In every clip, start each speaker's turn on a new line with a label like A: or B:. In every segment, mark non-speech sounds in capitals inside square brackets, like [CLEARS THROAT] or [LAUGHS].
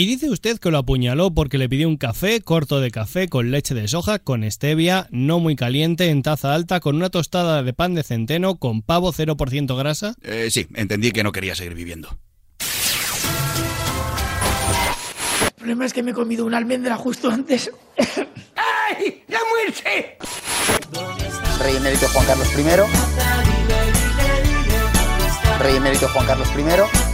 A: Y dice usted que lo apuñaló porque le pidió un café corto de café con leche de soja, con stevia, no muy caliente, en taza alta, con una tostada de pan de centeno, con pavo 0% grasa.
B: Eh, sí, entendí que no quería seguir viviendo.
C: El problema es que me he comido una almendra justo antes. [COUGHS] ¡Ay! ¡La muerte!
D: Rey emérito Juan Carlos I. Rey emérito Juan Carlos I.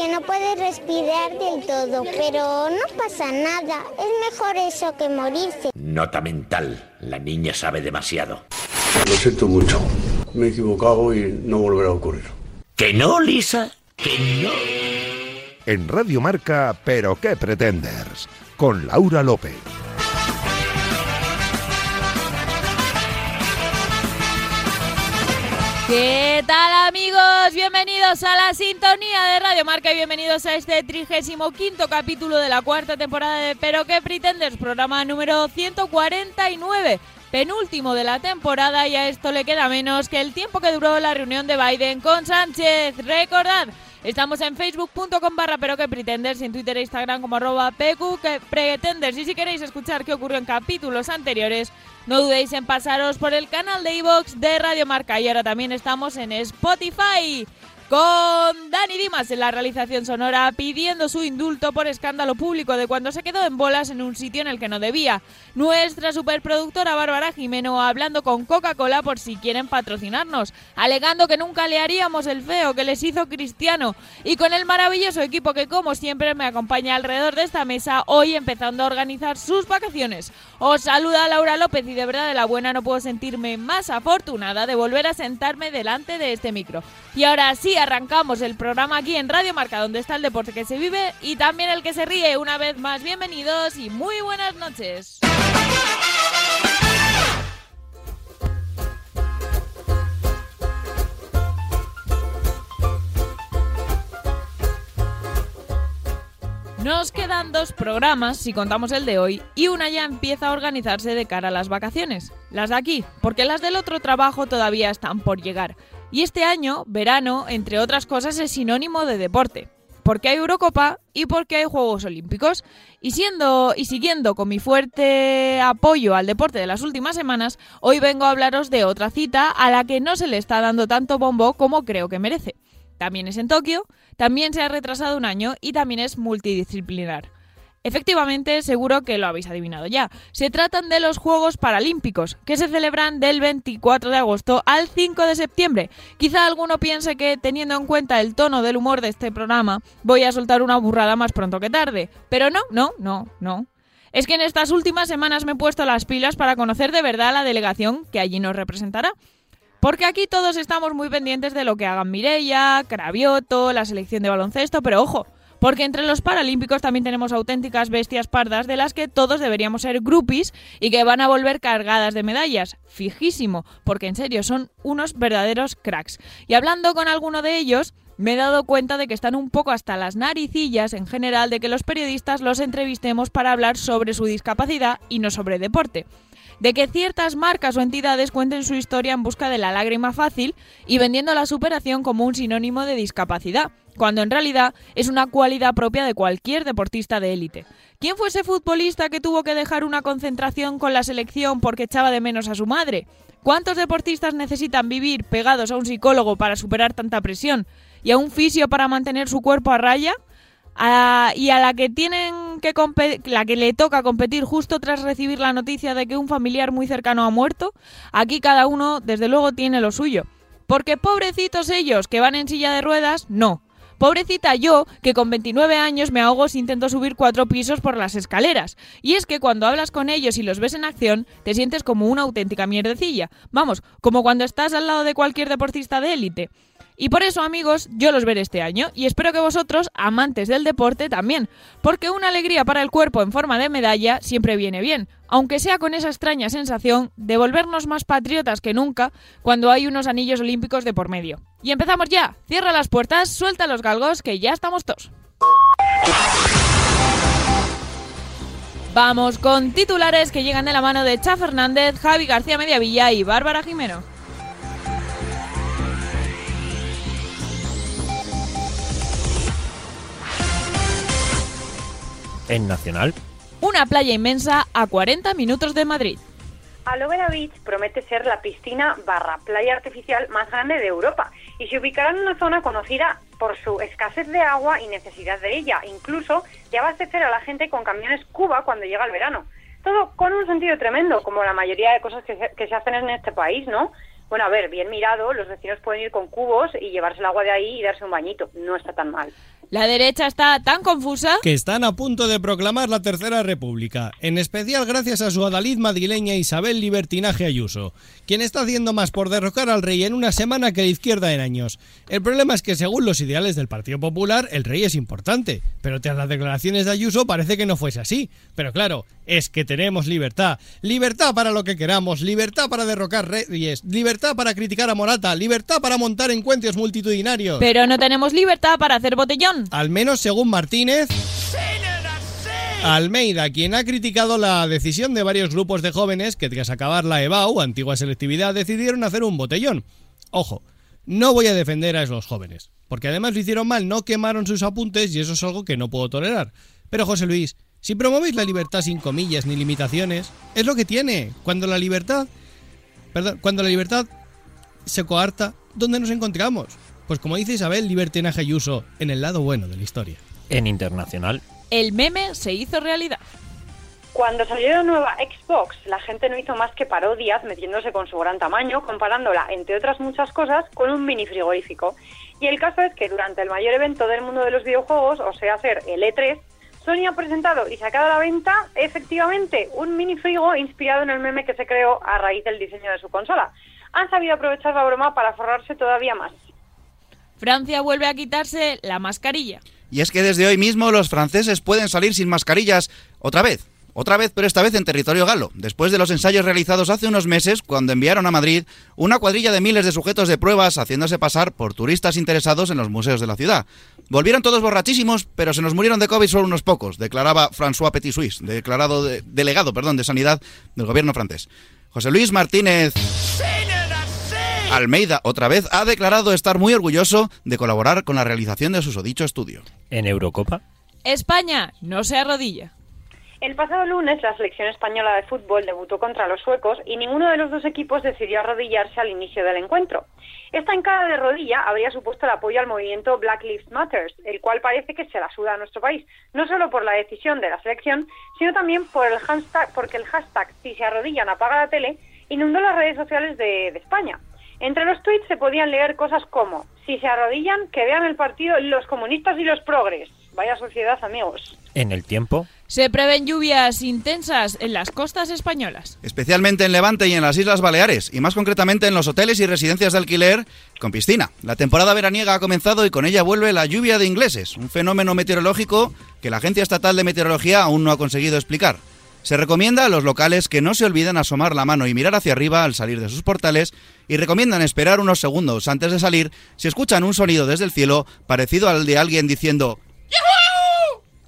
E: porque no puedes respirar del todo, pero no pasa nada. Es mejor eso que morirse.
F: Nota mental. La niña sabe demasiado.
G: Lo siento mucho. Me he equivocado y no volverá a ocurrir.
F: ¿Que no, Lisa? ¿Que no?
H: En Radio Marca, ¿pero qué pretendes? Con Laura López.
I: ¿Qué tal amigos? Bienvenidos a la sintonía de Radio Marca y bienvenidos a este 35 quinto capítulo de la cuarta temporada de Pero qué pretendes, programa número 149, penúltimo de la temporada y a esto le queda menos que el tiempo que duró la reunión de Biden con Sánchez. Recordad, Estamos en facebook.com barra pero que pretenders y en Twitter e Instagram como arroba pretenders. Y si queréis escuchar qué ocurrió en capítulos anteriores, no dudéis en pasaros por el canal de iVox de Radio Marca. Y ahora también estamos en Spotify con Dani Dimas en la realización sonora pidiendo su indulto por escándalo público de cuando se quedó en bolas en un sitio en el que no debía. Nuestra superproductora Bárbara Jimeno hablando con Coca-Cola por si quieren patrocinarnos, alegando que nunca le haríamos el feo que les hizo Cristiano y con el maravilloso equipo que como siempre me acompaña alrededor de esta mesa hoy empezando a organizar sus vacaciones. Os saluda Laura López y de verdad de la buena no puedo sentirme más afortunada de volver a sentarme delante de este micro. Y ahora sí, arrancamos el programa aquí en Radio Marca, donde está el deporte que se vive y también el que se ríe. Una vez más, bienvenidos y muy buenas noches. Nos quedan dos programas, si contamos el de hoy, y una ya empieza a organizarse de cara a las vacaciones. Las de aquí, porque las del otro trabajo todavía están por llegar. Y este año, verano, entre otras cosas, es sinónimo de deporte. Porque hay Eurocopa y porque hay Juegos Olímpicos. Y siendo y siguiendo con mi fuerte apoyo al deporte de las últimas semanas, hoy vengo a hablaros de otra cita a la que no se le está dando tanto bombo como creo que merece. También es en Tokio, también se ha retrasado un año y también es multidisciplinar. Efectivamente, seguro que lo habéis adivinado ya. Se tratan de los Juegos Paralímpicos, que se celebran del 24 de agosto al 5 de septiembre. Quizá alguno piense que, teniendo en cuenta el tono del humor de este programa, voy a soltar una burrada más pronto que tarde. Pero no, no, no, no. Es que en estas últimas semanas me he puesto las pilas para conocer de verdad la delegación que allí nos representará. Porque aquí todos estamos muy pendientes de lo que hagan Mireia, Cravioto, la selección de baloncesto, pero ojo, porque entre los paralímpicos también tenemos auténticas bestias pardas de las que todos deberíamos ser groupies y que van a volver cargadas de medallas. Fijísimo, porque en serio son unos verdaderos cracks. Y hablando con alguno de ellos, me he dado cuenta de que están un poco hasta las naricillas en general de que los periodistas los entrevistemos para hablar sobre su discapacidad y no sobre deporte de que ciertas marcas o entidades cuenten su historia en busca de la lágrima fácil y vendiendo la superación como un sinónimo de discapacidad, cuando en realidad es una cualidad propia de cualquier deportista de élite. ¿Quién fue ese futbolista que tuvo que dejar una concentración con la selección porque echaba de menos a su madre? ¿Cuántos deportistas necesitan vivir pegados a un psicólogo para superar tanta presión? ¿Y a un fisio para mantener su cuerpo a raya? y a la que tienen que la que le toca competir justo tras recibir la noticia de que un familiar muy cercano ha muerto, aquí cada uno desde luego tiene lo suyo. Porque pobrecitos ellos que van en silla de ruedas, no. Pobrecita yo, que con 29 años me ahogo si intento subir cuatro pisos por las escaleras. Y es que cuando hablas con ellos y los ves en acción, te sientes como una auténtica mierdecilla. Vamos, como cuando estás al lado de cualquier deportista de élite. Y por eso, amigos, yo los veré este año y espero que vosotros, amantes del deporte, también, porque una alegría para el cuerpo en forma de medalla siempre viene bien, aunque sea con esa extraña sensación de volvernos más patriotas que nunca cuando hay unos anillos olímpicos de por medio. Y empezamos ya, cierra las puertas, suelta los galgos, que ya estamos todos. Vamos con titulares que llegan de la mano de Cha Fernández, Javi García Mediavilla y Bárbara Jimeno.
J: En Nacional.
I: Una playa inmensa a 40 minutos de Madrid.
K: Aloe Vera Beach promete ser la piscina barra playa artificial más grande de Europa y se ubicará en una zona conocida por su escasez de agua y necesidad de ella, incluso de abastecer a la gente con camiones Cuba cuando llega el verano. Todo con un sentido tremendo, como la mayoría de cosas que se, que se hacen en este país, ¿no? Bueno, a ver, bien mirado, los vecinos pueden ir con cubos y llevarse el agua de ahí y darse un bañito. No está tan mal.
I: La derecha está tan confusa
A: que están a punto de proclamar la Tercera República, en especial gracias a su adalid madrileña Isabel Libertinaje Ayuso, quien está haciendo más por derrocar al rey en una semana que la izquierda en años. El problema es que según los ideales del Partido Popular, el rey es importante, pero tras las declaraciones de Ayuso parece que no fuese así. Pero claro, es que tenemos libertad. Libertad para lo que queramos, libertad para derrocar reyes, libertad para criticar a Morata, libertad para montar encuentros multitudinarios.
I: Pero no tenemos libertad para hacer botellón.
A: Al menos según Martínez. Almeida, quien ha criticado la decisión de varios grupos de jóvenes que tras acabar la EBAU, antigua selectividad, decidieron hacer un botellón. Ojo, no voy a defender a esos jóvenes, porque además lo hicieron mal, no quemaron sus apuntes y eso es algo que no puedo tolerar. Pero José Luis, si promovéis la libertad sin comillas ni limitaciones, es lo que tiene. Cuando la libertad, perdón, cuando la libertad se coarta, ¿dónde nos encontramos? Pues como dice Isabel Libertinaje Ayuso, en el lado bueno de la historia.
J: En Internacional.
I: El meme se hizo realidad.
K: Cuando salió la nueva Xbox, la gente no hizo más que parodias metiéndose con su gran tamaño, comparándola, entre otras muchas cosas, con un mini frigorífico. Y el caso es que durante el mayor evento del mundo de los videojuegos, o sea, hacer el E3, Sony ha presentado y sacado a la venta, efectivamente, un mini frigo inspirado en el meme que se creó a raíz del diseño de su consola. Han sabido aprovechar la broma para forrarse todavía más.
I: Francia vuelve a quitarse la mascarilla.
B: Y es que desde hoy mismo los franceses pueden salir sin mascarillas otra vez. Otra vez, pero esta vez en territorio galo, después de los ensayos realizados hace unos meses cuando enviaron a Madrid una cuadrilla de miles de sujetos de pruebas haciéndose pasar por turistas interesados en los museos de la ciudad. Volvieron todos borrachísimos, pero se nos murieron de COVID solo unos pocos, declaraba François Petit Suisse, declarado de, delegado perdón, de Sanidad del gobierno francés. José Luis Martínez Almeida, otra vez, ha declarado estar muy orgulloso de colaborar con la realización de su dicho estudio.
J: En Eurocopa.
I: España no se arrodilla.
K: El pasado lunes la selección española de fútbol debutó contra los suecos y ninguno de los dos equipos decidió arrodillarse al inicio del encuentro. Esta encada de rodilla habría supuesto el apoyo al movimiento Black Lives Matter, el cual parece que se la suda a nuestro país, no solo por la decisión de la selección, sino también por el hashtag, porque el hashtag si se arrodillan apaga la tele inundó las redes sociales de, de España. Entre los tweets se podían leer cosas como, si se arrodillan, que vean el partido los comunistas y los progres. Vaya sociedad, amigos.
J: En el tiempo.
I: Se prevén lluvias intensas en las costas españolas.
B: Especialmente en Levante y en las Islas Baleares, y más concretamente en los hoteles y residencias de alquiler con piscina. La temporada veraniega ha comenzado y con ella vuelve la lluvia de ingleses, un fenómeno meteorológico que la Agencia Estatal de Meteorología aún no ha conseguido explicar. Se recomienda a los locales que no se olviden asomar la mano y mirar hacia arriba al salir de sus portales y recomiendan esperar unos segundos antes de salir si escuchan un sonido desde el cielo parecido al de alguien diciendo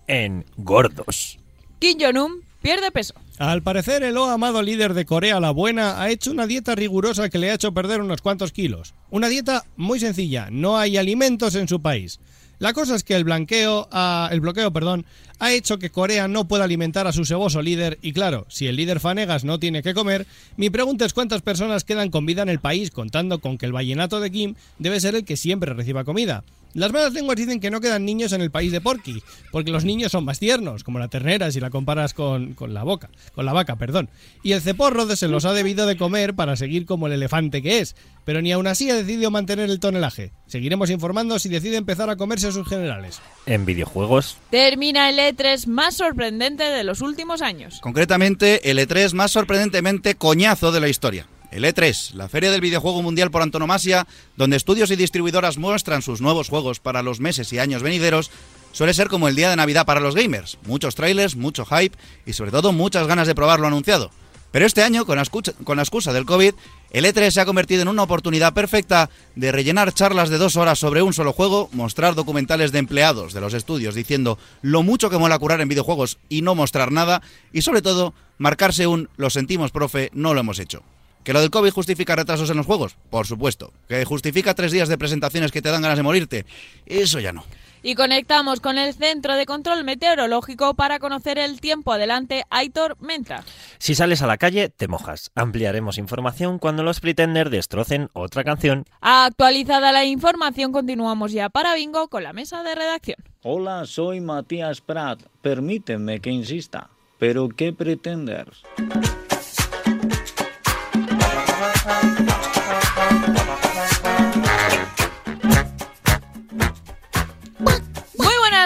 J: En Gordos.
I: Kim Jong-un pierde peso.
A: Al parecer, el o amado líder de Corea la Buena ha hecho una dieta rigurosa que le ha hecho perder unos cuantos kilos. Una dieta muy sencilla, no hay alimentos en su país. La cosa es que el blanqueo, ah, el bloqueo, perdón, ha hecho que Corea no pueda alimentar a su ceboso líder y claro, si el líder Fanegas no tiene que comer, mi pregunta es cuántas personas quedan con vida en el país contando con que el vallenato de Kim debe ser el que siempre reciba comida. Las malas lenguas dicen que no quedan niños en el país de Porky, porque los niños son más tiernos, como la ternera si la comparas con, con la boca, con la vaca, perdón. Y el ceporro se los ha debido de comer para seguir como el elefante que es, pero ni aún así ha decidido mantener el tonelaje. Seguiremos informando si decide empezar a comerse a sus generales.
J: En videojuegos.
I: Termina el E3 más sorprendente de los últimos años.
B: Concretamente, el E3 más sorprendentemente coñazo de la historia. El E3, la feria del videojuego mundial por antonomasia, donde estudios y distribuidoras muestran sus nuevos juegos para los meses y años venideros, suele ser como el día de Navidad para los gamers. Muchos trailers, mucho hype y sobre todo muchas ganas de probar lo anunciado. Pero este año, con la, excusa, del COVID, el E3 se ha convertido en una oportunidad perfecta de rellenar charlas de dos horas sobre un solo juego, mostrar documentales de empleados de los estudios diciendo lo mucho que mola curar en videojuegos y no mostrar nada, y sobre todo, marcarse un lo sentimos, profe, no lo hemos hecho. ¿Que lo del COVID justifica retrasos en los juegos? Por supuesto. ¿Que justifica tres días de presentaciones que te dan ganas de morirte? Eso ya no.
I: Y conectamos con el Centro de Control Meteorológico para conocer el tiempo. Adelante, Aitor Menta.
J: Si sales a la calle, te mojas. Ampliaremos información cuando los Pretender destrocen otra canción.
I: Actualizada la información, continuamos ya para Bingo con la mesa de redacción.
L: Hola, soy Matías Prat. Permíteme que insista. ¿Pero qué pretenders?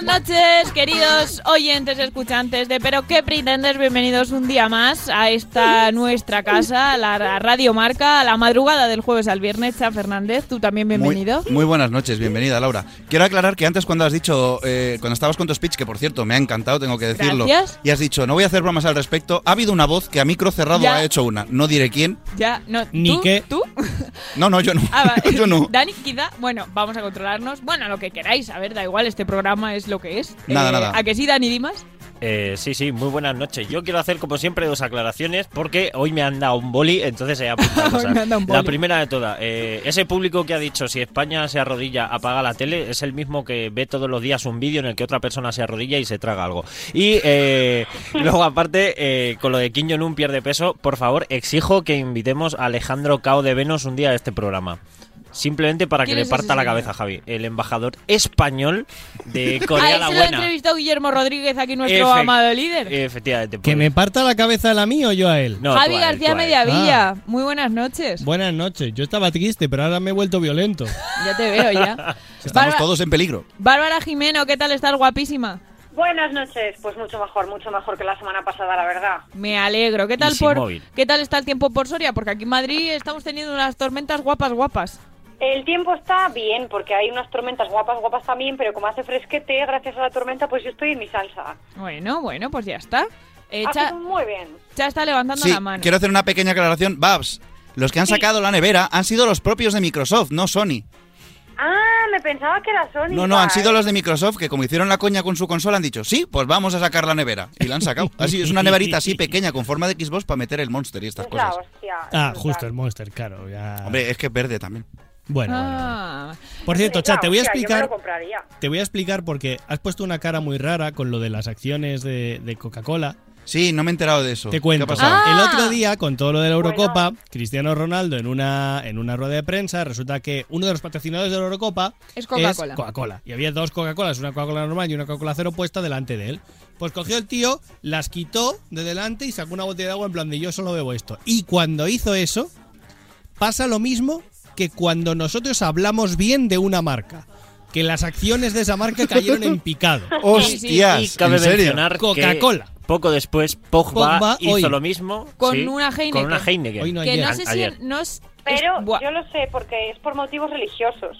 I: Noches, queridos oyentes escuchantes de Pero qué pretendes, bienvenidos un día más a esta nuestra casa, la Radio Marca, a la madrugada del jueves al viernes. Cha Fernández, tú también bienvenido.
B: Muy, muy buenas noches, bienvenida Laura. Quiero aclarar que antes cuando has dicho, eh, cuando estabas con tu speech, que por cierto me ha encantado, tengo que decirlo,
I: Gracias.
B: y has dicho, no voy a hacer bromas al respecto, ha habido una voz que a micro cerrado
I: Ya.
B: ha hecho una, no diré quién.
I: Ya, no,
B: Ni
I: ¿tú?
B: qué.
I: ¿Tú?
B: No, no, yo no.
I: Ah, [LAUGHS]
B: yo no.
I: Dani, quizá, bueno, vamos a controlarnos. Bueno, lo que queráis, a ver, da igual, este programa es lo que es.
J: Nada,
I: Eh,
J: nada.
I: ¿A que sí, Dani Dimas?
J: Eh, sí, sí, muy buenas noches. Yo quiero hacer, como siempre, dos aclaraciones porque hoy me han dado un boli, entonces he apuntado [LAUGHS] cosas. La primera de todas, eh, ese público que ha dicho si España se arrodilla, apaga la tele, es el mismo que ve todos los días un vídeo en el que otra persona se arrodilla y se traga algo. Y eh, [LAUGHS] luego, aparte, eh, con lo de Kim Jong-un pierde peso, por favor, exijo que invitemos a Alejandro Cao de Venus un día a este programa. Simplemente para que
I: ¿Quién
J: le parta la cabeza, Javi. El embajador español de [LAUGHS] Corea la
I: ese lo ha
J: Buena.
I: entrevistado Guillermo Rodríguez, aquí nuestro amado líder.
J: Efectivamente.
A: ¿Que me parta la cabeza él a mí o yo a él?
I: Javi García Mediavilla,
A: Ah,
I: muy buenas noches.
A: buenas noches. Yo estaba triste, pero ahora me he vuelto violento. [LAUGHS]
I: Ya te veo ya. [LAUGHS]
B: Estamos
I: Bárbara-
B: todos en peligro.
I: Bárbara Jimeno, ¿qué tal estás? Guapísima.
K: Buenas noches, pues mucho mejor, mucho mejor que la semana pasada, la verdad.
I: Me alegro. ¿Qué tal
K: sin
I: por
K: móvil.
I: qué tal está el tiempo por Soria? Porque aquí en Madrid estamos teniendo unas tormentas guapas, guapas.
K: El tiempo está bien, porque hay unas tormentas guapas, guapas también, pero como hace fresquete, gracias a la tormenta, pues yo estoy en mi salsa.
I: Bueno, bueno, pues ya está. Eh,
K: Hace
I: Cha,
K: muy bien.
I: Cha está levantando
B: Sí,
I: la mano.
B: quiero hacer una pequeña aclaración. Babs, los que han sacado la nevera han sido los propios de Microsoft, no Sony.
K: Ah, me pensaba que era Sony.
B: No, no, han sido los de Microsoft que como hicieron la coña con su consola han dicho, sí, pues vamos a sacar la nevera. Y la han sacado. [LAUGHS] Así, es una neverita así [LAUGHS] pequeña con forma de Xbox para meter el Monster y estas
K: Es la
B: cosas.
K: hostia.
A: Ah, justo el Monster, claro. Ya.
B: Hombre, es que es verde también.
A: Bueno,
I: Ah.
A: Por cierto, Chat, te voy a
K: hostia, Yo me
A: explicar.
K: lo compraría.
A: Te voy a explicar porque has puesto una cara muy rara con lo de las acciones de, de Coca-Cola.
B: Sí, no me he enterado de eso.
A: Te cuento.
B: ¿Qué ha pasado?
I: Ah.
A: El otro día, con todo lo de la Eurocopa, Cristiano Ronaldo en una, en una rueda de prensa, resulta que uno de los patrocinadores de la Eurocopa
I: Es Coca-Cola.
A: Coca-Cola. Y había dos Coca-Colas, una Coca-Cola normal y una Coca-Cola cero puesta delante de él. Pues cogió el tío, las quitó de delante y sacó una botella de agua en plan de yo solo bebo esto. Y cuando hizo eso, pasa lo mismo que cuando nosotros hablamos bien de una marca. Que las acciones de esa marca cayeron en picado. [LAUGHS]
B: Hostias,
J: Y cabe
B: ¿en serio?
J: mencionar
A: Coca-Cola.
J: poco después Pogba,
A: Pogba,
J: hizo
A: hoy.
J: lo mismo
I: Con
J: sí,
I: una Heineken.
J: Con una Heineken.
A: Hoy no
I: que no sé si
J: Ayer.
I: no es
K: Pero
I: es-
K: yo lo sé, porque es por motivos religiosos.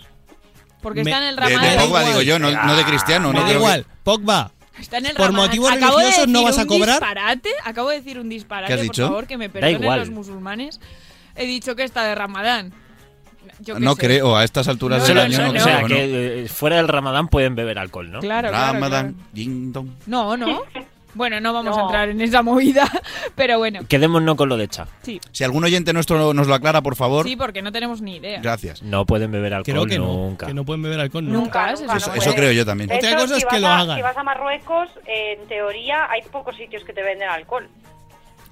I: porque
A: Me-
I: está en el
B: De,
I: ramal
B: de
A: da
B: Pogba,
A: igual.
B: digo yo, no, no de Cristiano.
A: Me
B: no
A: da
B: creo que-
A: igual. Pogba.
I: Está en el
A: Por motivos
I: Acabo de
A: religiosos no
I: decir
A: vas a
I: un
A: cobrar.
I: disparate. Acabo de decir un disparate,
B: ¿Qué has
I: por
B: dicho?
I: favor, que me perdonen
J: igual.
I: los musulmanes. He dicho que está de Ramadán. Yo
B: No
I: sé.
B: creo, a estas alturas
I: No,
B: del
I: no,
B: año
I: no,
B: no,
J: eh, fuera del Ramadán pueden beber alcohol, ¿no?
I: Claro, claro,
B: Ramadán,
I: claro.
B: ding dong.
I: No, no. [LAUGHS] Bueno, no vamos a entrar en esa movida, [LAUGHS] pero bueno.
J: Quedémonos con lo de Cha.
I: Sí,
B: Si algún oyente nuestro nos lo aclara, por favor.
I: sí, porque no tenemos ni idea.
B: Gracias.
J: No pueden beber alcohol
A: Creo que no.
J: nunca.
A: Que no pueden beber alcohol nunca.
I: Nunca,
K: Nunca, nunca,
B: Eso,
K: no
B: eso creo yo también.
K: De
A: Otra cosa es que lo
K: a-
A: hagan.
K: Si vas a Marruecos, en teoría hay pocos sitios que te venden alcohol.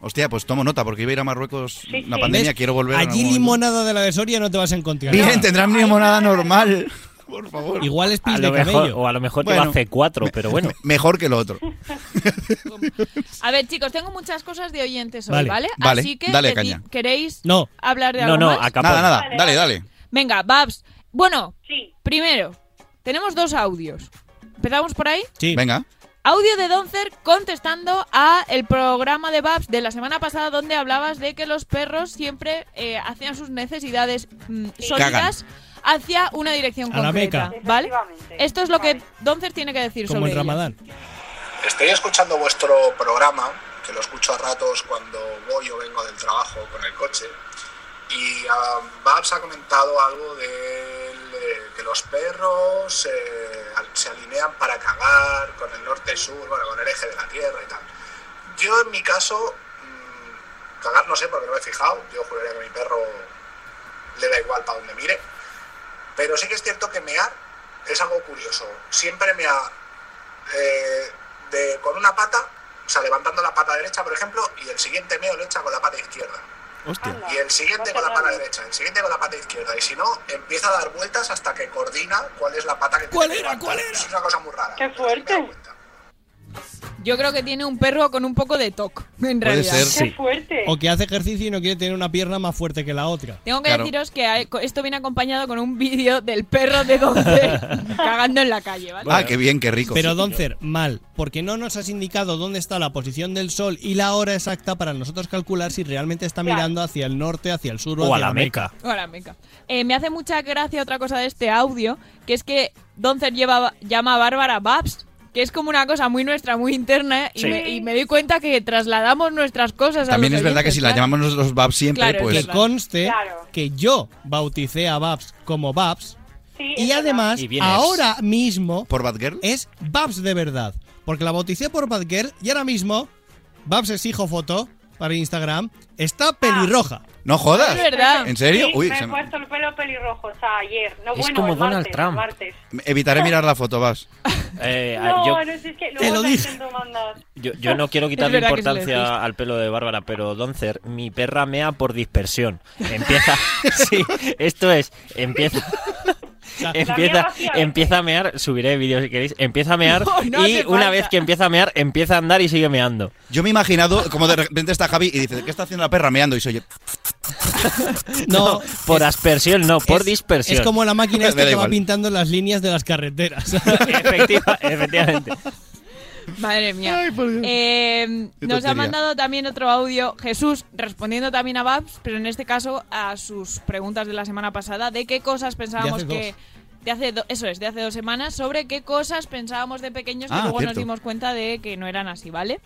B: Hostia, pues tomo nota, porque iba a ir a Marruecos
K: Sí,
B: la
K: sí.
B: pandemia,
A: ¿Ves?
B: quiero volver.
A: Allí limonada de la de Soria no te vas a encontrar.
B: Bien, tendrán limonada normal. [LAUGHS] Por favor.
A: Igual es
J: A
A: pis de
J: mejor,
A: camello.
J: o a lo mejor
B: Bueno.
J: te va C4, pero bueno. [LAUGHS]
B: Mejor que lo otro.
I: A ver, chicos, tengo muchas cosas de oyentes hoy,
A: Vale,
I: ¿vale?
B: vale,
I: Así que
B: dale caña.
I: ¿queréis
A: No.
I: hablar de
J: No,
I: algo
J: no,
I: más?
J: a capón.
B: Nada, nada.
K: Vale,
B: Dale, dale.
I: Venga, Babs. Bueno,
K: Sí.
I: primero, tenemos dos audios. ¿Empezamos por ahí?
A: Sí.
B: Venga.
I: Audio de Doncer contestando a el programa de Babs de la semana pasada donde hablabas de que los perros siempre eh, hacían sus necesidades mm, sólidas hacia una dirección
A: A la
I: concreta,
A: Meca.
I: ¿vale? Esto es lo que
K: Vale.
I: Doncer tiene que decir
A: Como
I: sobre ello.
A: Ramadán.
M: Estoy escuchando vuestro programa, que lo escucho a ratos cuando voy o vengo del trabajo con el coche, y ah, Babs ha comentado algo que los perros eh, se alinean para cagar con el norte-sur, bueno, con el eje de la Tierra y tal. Yo en mi caso, mm, cagar no sé porque no me he fijado, yo juraría que mi perro le da igual para donde mire, pero sí que es cierto que mear es algo curioso. Siempre me ha... eh, de, con una pata, o sea, levantando la pata derecha, por ejemplo, y el siguiente meo lo echa con la pata izquierda.
B: Hostia.
M: Y el siguiente con la pata derecha, el siguiente con la pata izquierda. Y si no, empieza a dar vueltas hasta que coordina cuál es la pata que
A: ¿Cuál
M: tiene que
A: era?
M: levantar.
A: ¿Cuál era?
M: Es una cosa muy rara.
K: ¡Qué fuerte!
I: Yo creo que tiene un perro con un poco de TOC, en
B: Puede
I: realidad.
B: ser.
K: ¡Qué fuerte!
A: O que hace ejercicio y no quiere tener una pierna más fuerte que la otra.
I: Tengo que
B: Claro.
I: deciros que hay- esto viene acompañado con un vídeo del perro de Donce [LAUGHS] cagando en la calle, ¿vale?
B: Ah, qué bien, qué rico.
A: Pero Doncer, mal, porque no nos has indicado dónde está la posición del sol y la hora exacta para nosotros calcular si realmente está
K: Claro.
A: mirando hacia el norte, hacia el sur o,
J: O a
A: hacia
J: la Meca.
I: Hola, meca. Eh, me hace mucha gracia otra cosa de este audio, que es que Doncer lleva, llama a Bárbara Babs, que es como una cosa muy nuestra, muy interna, y,
J: Sí.
I: me, y me doy cuenta que trasladamos nuestras cosas a
B: También
I: los
B: es verdad que si la llamamos los Babs siempre,
I: Claro, es
B: pues...
A: Que conste
K: Claro.
A: que yo bauticé a Babs como Babs
K: Sí,
A: y además
J: Y
A: ahora mismo
B: ¿Por Bad Girl?
A: es Babs de verdad. Porque la bauticé por Bad Girl y ahora mismo Babs es hijo foto para Instagram. Está pelirroja.
B: No jodas.
I: Es verdad.
B: ¿En serio?
K: Sí,
B: Uy,
K: me
B: se
K: he
B: me-
K: puesto el pelo pelirrojo, o sea, ayer. No,
J: Es
K: bueno,
J: como
K: el
J: Donald
K: martes,
J: Trump.
K: martes.
B: Evitaré mirar la foto, Babs. [LAUGHS]
J: Eh,
K: No,
J: yo,
K: no, si es que
A: Te
K: luego
A: lo
K: te
A: dije.
K: intento mandar.
J: yo, yo no quiero [LAUGHS] quitarle
I: verdad que se le
J: importancia al pelo de Bárbara, pero Doncer, mi perra mea por dispersión. Empieza. [LAUGHS] sí, esto es. Empieza. Empieza, empieza a mear, subiré vídeos si queréis, empieza a mear [LAUGHS]
I: No, no
J: y una vez que empieza a mear, empieza a andar y sigue meando.
B: Yo me he imaginado como de repente está Javi y dice, ¿qué está haciendo la perra meando? Y soy yo. [LAUGHS]
A: No,
J: Por aspersión, no, por
A: es-
J: dispersión.
A: Es como la máquina [LAUGHS] esta que va pintando las líneas de las carreteras.
J: Efectiva- efectivamente. [LAUGHS]
I: Madre mía. Eh, nos ha mandado también otro audio Jesús respondiendo también a Babs, pero en este caso a sus preguntas de la semana pasada de qué cosas pensábamos que de hace do- eso es de hace dos semanas sobre qué cosas pensábamos de pequeños que
B: Ah,
I: luego nos dimos cuenta de que no eran así, ¿vale?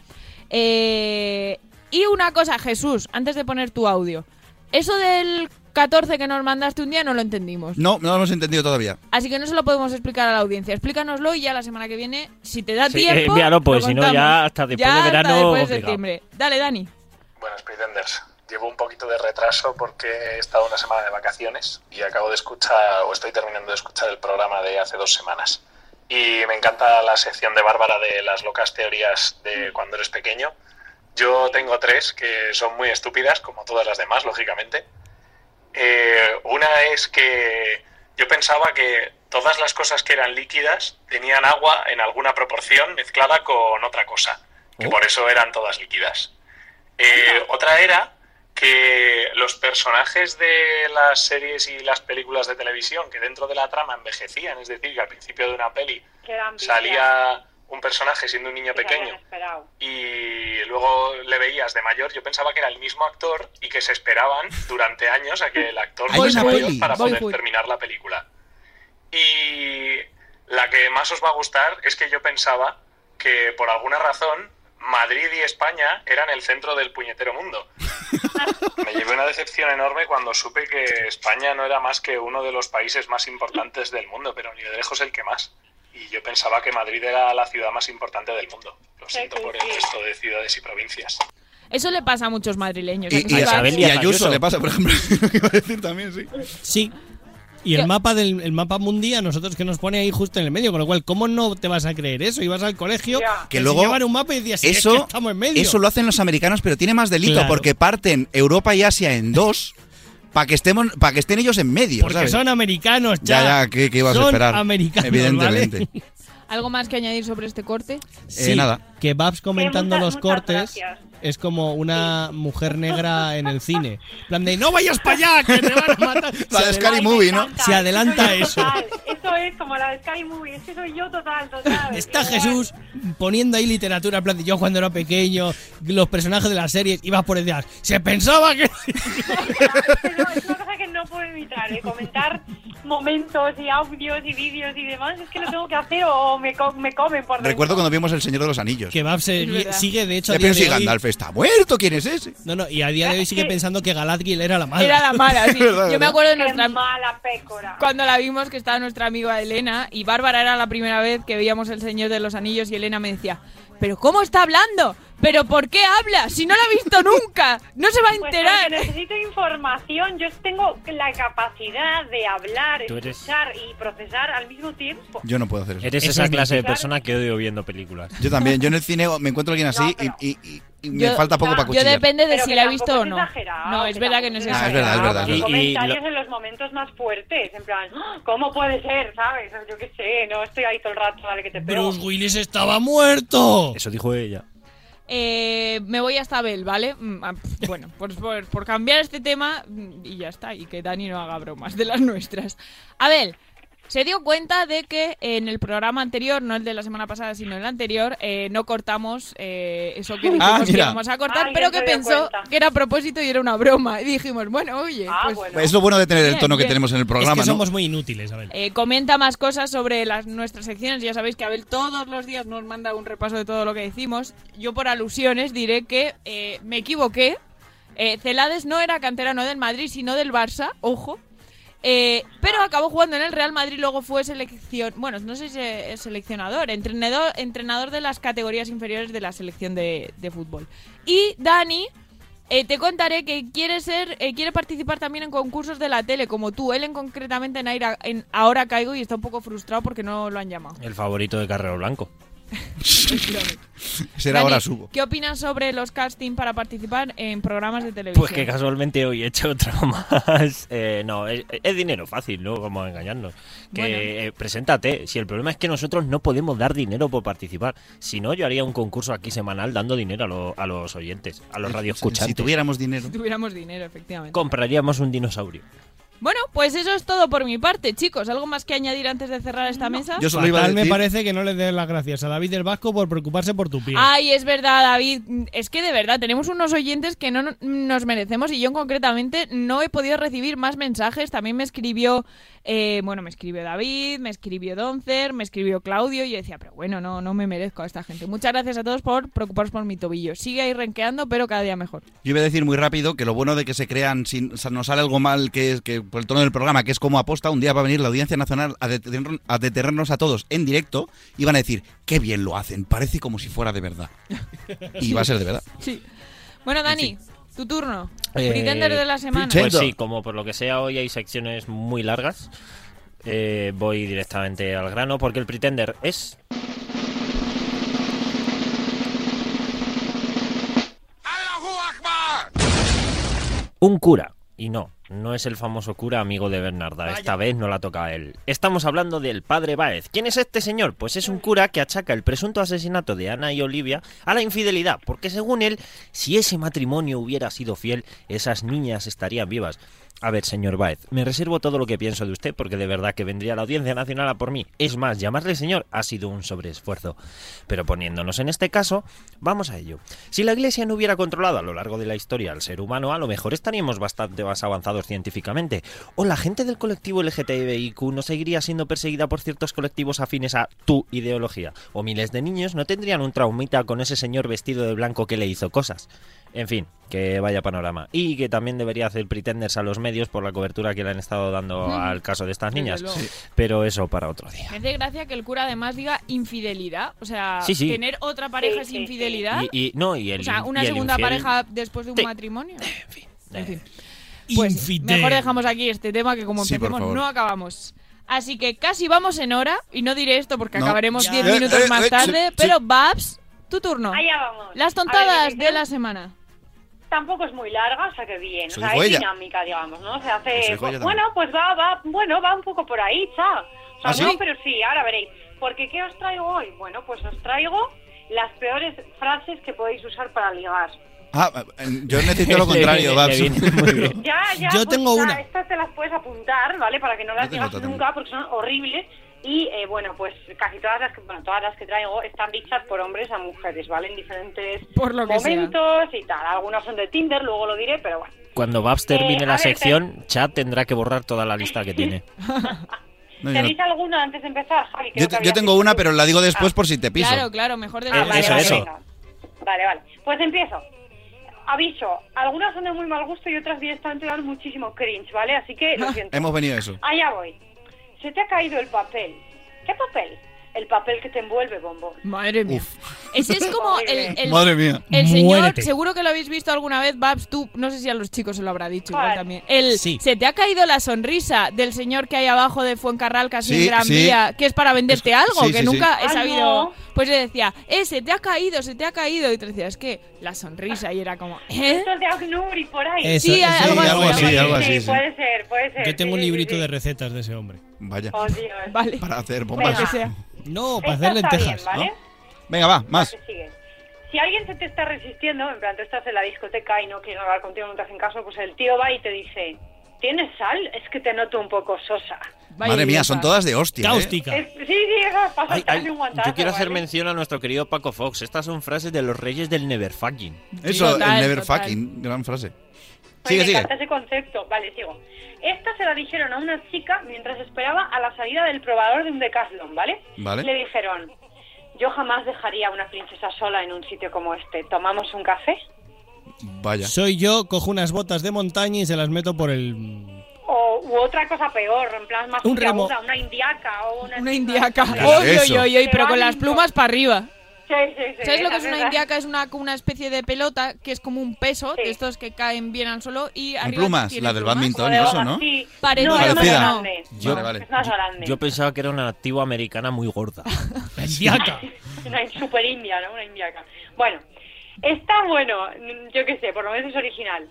I: Eh, y una cosa, Jesús, antes de poner tu audio, eso del 14 que nos mandaste un día no lo entendimos.
B: No, no lo hemos entendido todavía.
I: Así que no se lo podemos explicar a la audiencia. Explícanoslo y ya la semana que viene, si te da
J: Sí,
I: tiempo.
J: eh, envíalo, pues,
I: lo
J: si no, ya hasta después
I: Ya
J: de
I: hasta
J: verano,
I: después de septiembre. Dale, Dani.
N: Buenas Pretenders. Llevo un poquito de retraso porque he estado una semana de vacaciones y acabo de escuchar, o estoy terminando de escuchar el programa de hace dos semanas. Y me encanta la sección de Bárbara de las locas teorías de cuando eres pequeño. Yo tengo tres que son muy estúpidas, como todas las demás, lógicamente. Eh, una es que yo pensaba que todas las cosas que eran líquidas tenían agua en alguna proporción mezclada con otra cosa, que
J: Oh.
N: por eso eran todas líquidas. Eh, otra era que los personajes de las series y las películas de televisión que dentro de la trama envejecían, es decir, que al principio de una peli salía un personaje siendo un niño pequeño y luego le veías de mayor, yo pensaba que era el mismo actor y que se esperaban durante años a que el actor fuese mayor
B: peli.
N: para poder
I: Boyhood.
N: terminar la película. Y la que más os va a gustar es que yo pensaba que por alguna razón Madrid y España eran el centro del puñetero mundo. [LAUGHS] Me llevé una decepción enorme cuando supe que España no era más que uno de los países más importantes del mundo, pero ni de lejos el que más. Y yo pensaba que Madrid era la ciudad más importante del mundo. Lo siento por el resto de ciudades y provincias.
I: Eso le pasa a muchos madrileños.
B: Y,
I: ¿a que
B: y a, y a Ayuso le pasa, por ejemplo. [LAUGHS] Iba a decir también, sí.
A: Sí. Y el mapa del el mapa mundial, nosotros que nos pone ahí justo en el medio, con lo cual, ¿cómo no te vas a creer eso? Ibas al colegio,
B: Que
A: te
B: luego
A: enseñaban un mapa y decías, "Sí, es
B: eso,
A: que estamos en medio.
B: eso lo hacen los americanos, pero tiene más delito
A: Claro.
B: porque parten Europa y Asia en dos para que estemos, para que estén ellos en medio,
A: Porque
B: ¿sabes?
A: son americanos, ya.
B: Ya, ya, ¿qué, qué ibas
A: Son
B: a esperar?
A: americanos,
B: Evidentemente.
A: ¿vale? [LAUGHS]
I: ¿Algo más que añadir sobre este corte?
A: Sí,
B: Eh, nada.
A: que Babs comentando
K: muchas-
A: los cortes
K: gracias.
A: Es como una mujer negra en el cine. En plan de, no vayas para allá, que te van a matar. [LAUGHS]
B: La de Scary Movie, ¿no?
A: Se adelanta eso.
K: Eso es como la de Sky Movie, es que soy yo total, total.
A: Está. Jesús poniendo ahí literatura, en plan de yo cuando era pequeño, los personajes de las series, ibas por detrás. Se pensaba que... [LAUGHS]
K: Es una cosa que no puedo evitar, de comentar momentos y audios y vídeos y demás, es que lo tengo que hacer o me, co- me comen por dentro.
B: Recuerdo cuando vimos El Señor de los Anillos.
A: Que Babs sigue, de hecho, a día de hoy
B: Está muerto, ¿quién es ese?
A: No, no, y a día de hoy sigue pensando que Galadriel era la mala.
I: Era la mala, sí. [LAUGHS]
B: Verdad,
I: Yo me acuerdo de
K: Qué
I: nuestra
K: mala pécora.
I: cuando la vimos que estaba nuestra amiga Elena y Bárbara era la primera vez que veíamos El Señor de los Anillos y Elena me decía, ¿pero cómo está hablando? ¿Pero por qué habla? Si no la ha visto [LAUGHS] nunca, no se va a
K: Pues
I: enterar.
K: porque necesito información. Yo tengo la capacidad de hablar,
J: Tú eres-
K: escuchar y procesar al mismo tiempo.
B: Yo no puedo hacer eso.
J: Eres esa
A: es
J: clase de persona que odio viendo películas.
B: Yo también. Yo en el cine me encuentro a alguien así
K: No, pero-
B: y, y- y- y me
I: Yo-
B: falta poco para
I: Yo
B: cuchillar.
I: depende de
K: Pero
I: si la he visto o no.
K: exagerado,
I: No, es
K: que
I: verdad que no es
K: tampoco
B: Ah, es verdad, es verdad.
J: Y- y
K: comentarios
J: lo-
K: en los momentos más fuertes, en plan, "Ah, ¿cómo puede ser? ¿Sabes? Yo qué sé, no estoy ahí todo el rato, dale que te pego.
A: Bruce Willis estaba muerto.
J: Eso dijo ella.
I: Eh, me voy hasta Bel, ¿vale? Mm, ah, Bueno, pues por, por cambiar este tema mm, y ya está, y que Dani no haga bromas de las nuestras. Abel, se dio cuenta de que en el programa anterior, no el de la semana pasada, sino el anterior, eh, no cortamos eh, eso que dijimos
B: Ah,
I: que íbamos a cortar, pero que pensó
K: cuenta.
I: que era a propósito y era una broma. Y dijimos, bueno, oye,
K: Ah,
I: pues
K: bueno.
B: Es lo bueno de tener el
I: Bien,
B: tono que
I: bien.
B: tenemos en el
A: Es
B: programa,
A: que
B: ¿no?
A: somos muy inútiles, a ver.
I: Eh, comenta más cosas sobre las nuestras secciones. Ya sabéis que Abel todos los días nos manda un repaso de todo lo que decimos. Yo por alusiones diré que eh, me equivoqué. Eh, Celades no era canterano del Madrid, sino del Barça, ojo. Eh, pero acabó jugando en el Real Madrid, luego fue selección, bueno, no sé si es seleccionador, entrenador, entrenador de las categorías inferiores de la selección de, fútbol. Y Dani, eh, te contaré que quiere ser, eh, quiere participar también en concursos de la tele, como tú. Él en concretamente en, Aira- en Ahora Caigo y está un poco frustrado porque no lo han llamado.
J: El favorito de Carrero Blanco.
B: Será ahora subo.
I: ¿Qué opinas sobre los casting para participar en programas de televisión?
J: Pues que casualmente hoy he hecho [LAUGHS] otro más. Eh, no, es, es dinero fácil, ¿no? Vamos a engañarnos. Que
I: Bueno.
J: eh, preséntate. Si el problema es que nosotros no podemos dar dinero por participar. Si no, yo haría un concurso aquí semanal dando dinero a, lo- a los oyentes, a los radioescuchantes.
B: Si tuviéramos dinero.
I: Si tuviéramos dinero, efectivamente.
J: Compraríamos un dinosaurio.
I: Bueno, pues eso es todo por mi parte, chicos. ¿Algo más que añadir antes de cerrar esta mesa?
B: Yo solo iba a
A: Fatal me
B: decir...
A: parece que no le des las gracias a David del Vasco por preocuparse por tu pie.
I: Ay, es verdad, David. Es que de verdad tenemos unos oyentes que no no- nos merecemos y yo concretamente no he podido recibir más mensajes. También me escribió, eh, bueno, me escribió David, me escribió Doncer, me escribió Claudio y yo decía, pero bueno, no, no me merezco a esta gente. Muchas gracias a todos por preocuparos por mi tobillo. Sigue ahí renqueando, pero cada día mejor.
B: Yo iba a decir muy rápido que lo bueno de que se crean, si nos sale algo mal que es que por el tono del programa, que es como aposta, un día va a venir la Audiencia Nacional a, detener- a detenernos a todos en directo y van a decir, qué bien lo hacen, parece como si fuera de verdad. [LAUGHS] Y va a ser de verdad.
I: Sí. Bueno, Dani, tu turno.
J: Eh,
I: Pretender de la semana.
J: Pues sí, como por lo que sea hoy hay secciones muy largas, eh, voy directamente al grano porque el Pretender es... Un cura. Y no, no es el famoso cura amigo de Bernarda. Esta vez no la toca a él. Estamos hablando del padre Báez. ¿Quién es este señor? Pues es un cura que achaca el presunto asesinato de Ana y Olivia a la infidelidad. Porque según él, si ese matrimonio hubiera sido fiel, esas niñas estarían vivas. A ver, señor Báez, me reservo todo lo que pienso de usted porque de verdad que vendría la Audiencia Nacional a por mí. Es más, llamarle señor ha sido un sobreesfuerzo. Pero poniéndonos en este caso, vamos a ello. Si la Iglesia no hubiera controlado a lo largo de la historia al ser humano, a lo mejor estaríamos bastante más avanzados científicamente. O la gente del colectivo LGTBIQ no seguiría siendo perseguida por ciertos colectivos afines a tu ideología. O miles de niños no tendrían un traumita con ese señor vestido de blanco que le hizo cosas. En fin, que vaya panorama. Y que también debería hacer pretenders a los medios por la cobertura que le han estado dando al caso de estas niñas.
I: Sí.
J: Pero eso para otro día.
I: Me hace gracia que el cura además diga infidelidad. O sea,
J: Sí, sí.
I: tener otra pareja es infidelidad.
J: Y, y- no, y el,
I: o sea, una segunda
J: infiel-
I: pareja después de un
J: Sí.
I: matrimonio. En fin.
A: Infidel.
I: Pues mejor dejamos aquí este tema que como empecemos no acabamos. Así que casi vamos en hora y no diré esto porque
B: No.
I: acabaremos
B: Ya.
I: 10
B: Eh,
I: minutos
B: eh,
I: más
B: eh,
I: tarde,
B: sí,
I: pero
B: sí.
I: Babs, tu turno.
K: Allá vamos.
I: Las
K: ver,
I: tontadas de la semana.
K: Tampoco es muy larga, o sea que bien.
B: Eso
K: o sea, es
B: ella.
K: dinámica, digamos, ¿no? Se hace.
B: Ella
K: bueno, pues va, va, bueno, va un poco por ahí, cha. O sea,
B: ¿Ah, sí?
K: no, pero sí, ahora veréis. Porque ¿qué os traigo hoy? Bueno, pues os traigo las peores frases que podéis usar para ligar.
B: Ah, eh, yo necesito lo [LAUGHS] contrario, Babs.
K: Ya, ya.
A: Yo
K: pues,
A: tengo
K: ya,
A: una.
K: Estas te las puedes apuntar, ¿vale? Para que no las digas nunca, porque son horribles. Y eh, bueno, pues casi todas las que, bueno, todas las que traigo están dichas por hombres a mujeres, ¿vale? En diferentes
I: Por lo sea.
K: momentos y tal. Algunos son de Tinder, luego lo diré, pero bueno.
J: Cuando Babs termine
K: Eh, a
J: la
K: ver,
J: sección, Chat tendrá que borrar toda la lista que tiene.
B: No, yo, no.
K: ¿Tenéis alguna antes de empezar, Javi?
B: Yo yo tengo una, pero la digo después
K: Ah.
B: por si te piso.
I: Claro, claro, mejor de
K: Ah,
J: Eh,
K: vale,
J: eso,
K: vale,
J: eso.
K: venga. Vale, vale. Pues empiezo. aviso, algunas son de muy mal gusto y otras directamente dan muchísimo cringe, ¿vale? Así que lo [LAUGHS] siento.
B: Hemos venido a eso.
K: Allá voy. Se te ha caído el papel. ¿Qué papel? El papel que te envuelve, bombón.
I: Madre mía. Ese es como el, el-
B: Madre mía.
I: el señor,
A: Muérete.
I: seguro que lo habéis visto alguna vez, Babs, tú, no sé si a los chicos se lo habrá dicho igual
K: ¿Cuál?
I: también. El,
A: Sí.
I: Se te ha caído la sonrisa del señor que hay abajo de Fuencarral, casi
B: Sí,
I: en Gran
B: sí.
I: Vía, que es para venderte algo,
B: sí,
I: que
B: sí,
I: nunca
K: sí.
I: he
K: Ah,
I: sabido.
K: no.
I: Pues le decía, eh, se te ha caído, se te ha caído. Y te decía, es que la sonrisa, y era como, ¿eh?
K: Esto es de Agnur y por ahí.
A: Eso,
I: Sí,
A: eso,
I: algo
B: algo
I: así.
B: algo así.
K: Sí,
B: sí.
K: puede ser, puede ser.
A: Yo tengo un
K: Sí, sí,
A: librito
K: sí,
A: de recetas de ese hombre.
B: Vaya.
K: Oh, Dios.
I: Vale.
B: Para hacer
K: Venga.
B: bombas.
I: Sea.
A: No, para
K: Esta
A: hacer lentejas.
K: bien, ¿vale?
B: ¿no? Venga, va, más.
K: Si alguien se te está resistiendo, en plan, tú estás en la discoteca y no quieres hablar contigo, no te hacen caso, pues el tío va y te dice, ¿tienes sal? Es que te noto un poco sosa.
I: Vaya
B: Madre mía, son todas de hostia. ¿eh?
A: Cáustica.
K: Es- sí, sí, eso pasa
J: Ay, ay,
K: un guantazo.
J: yo quiero hacer
K: ¿vale?
J: mención a nuestro querido Paco Fox. Estas son frases de los reyes del neverfucking.
B: Eso,
I: Total,
B: el never
I: total.
B: fucking, gran frase.
K: Oye,
B: Sigue,
K: me
B: sigue.
K: encanta ese concepto. Vale, sigo. Esta se la dijeron a una chica mientras esperaba a la salida del probador de un Decathlon, ¿vale?
B: Vale.
K: Le dijeron, yo jamás dejaría a una princesa sola en un sitio como este. ¿Tomamos un café?
B: Vaya.
A: Soy yo, cojo unas botas de montaña y se las meto por el...
K: O u otra cosa peor, en plan más
A: Un remo.
K: una indiaca o una...
I: Una indiaca.
B: Claro,
I: Oy, oy,
B: eso.
I: oy, oy,
K: Te
I: pero con las plumas para arriba.
K: Sí, sí, sí.
I: ¿Sabes lo que es una indiaca? Es una, una especie de pelota que es como un peso
K: Sí.
I: de estos que caen bien al suelo y
B: Con
I: arriba
B: plumas, la del badminton y
K: de
B: eso, ¿no?
K: Sí.
I: Parecida.
K: No, es más grande.
B: Yo- Vale, vale.
K: Es más grande.
J: Yo pensaba que era una antigua americana muy gorda.
A: La [LAUGHS] indiaca. [LAUGHS]
K: Una super india, ¿no? Una indiaca. Bueno, está bueno, yo qué sé, por lo menos es original.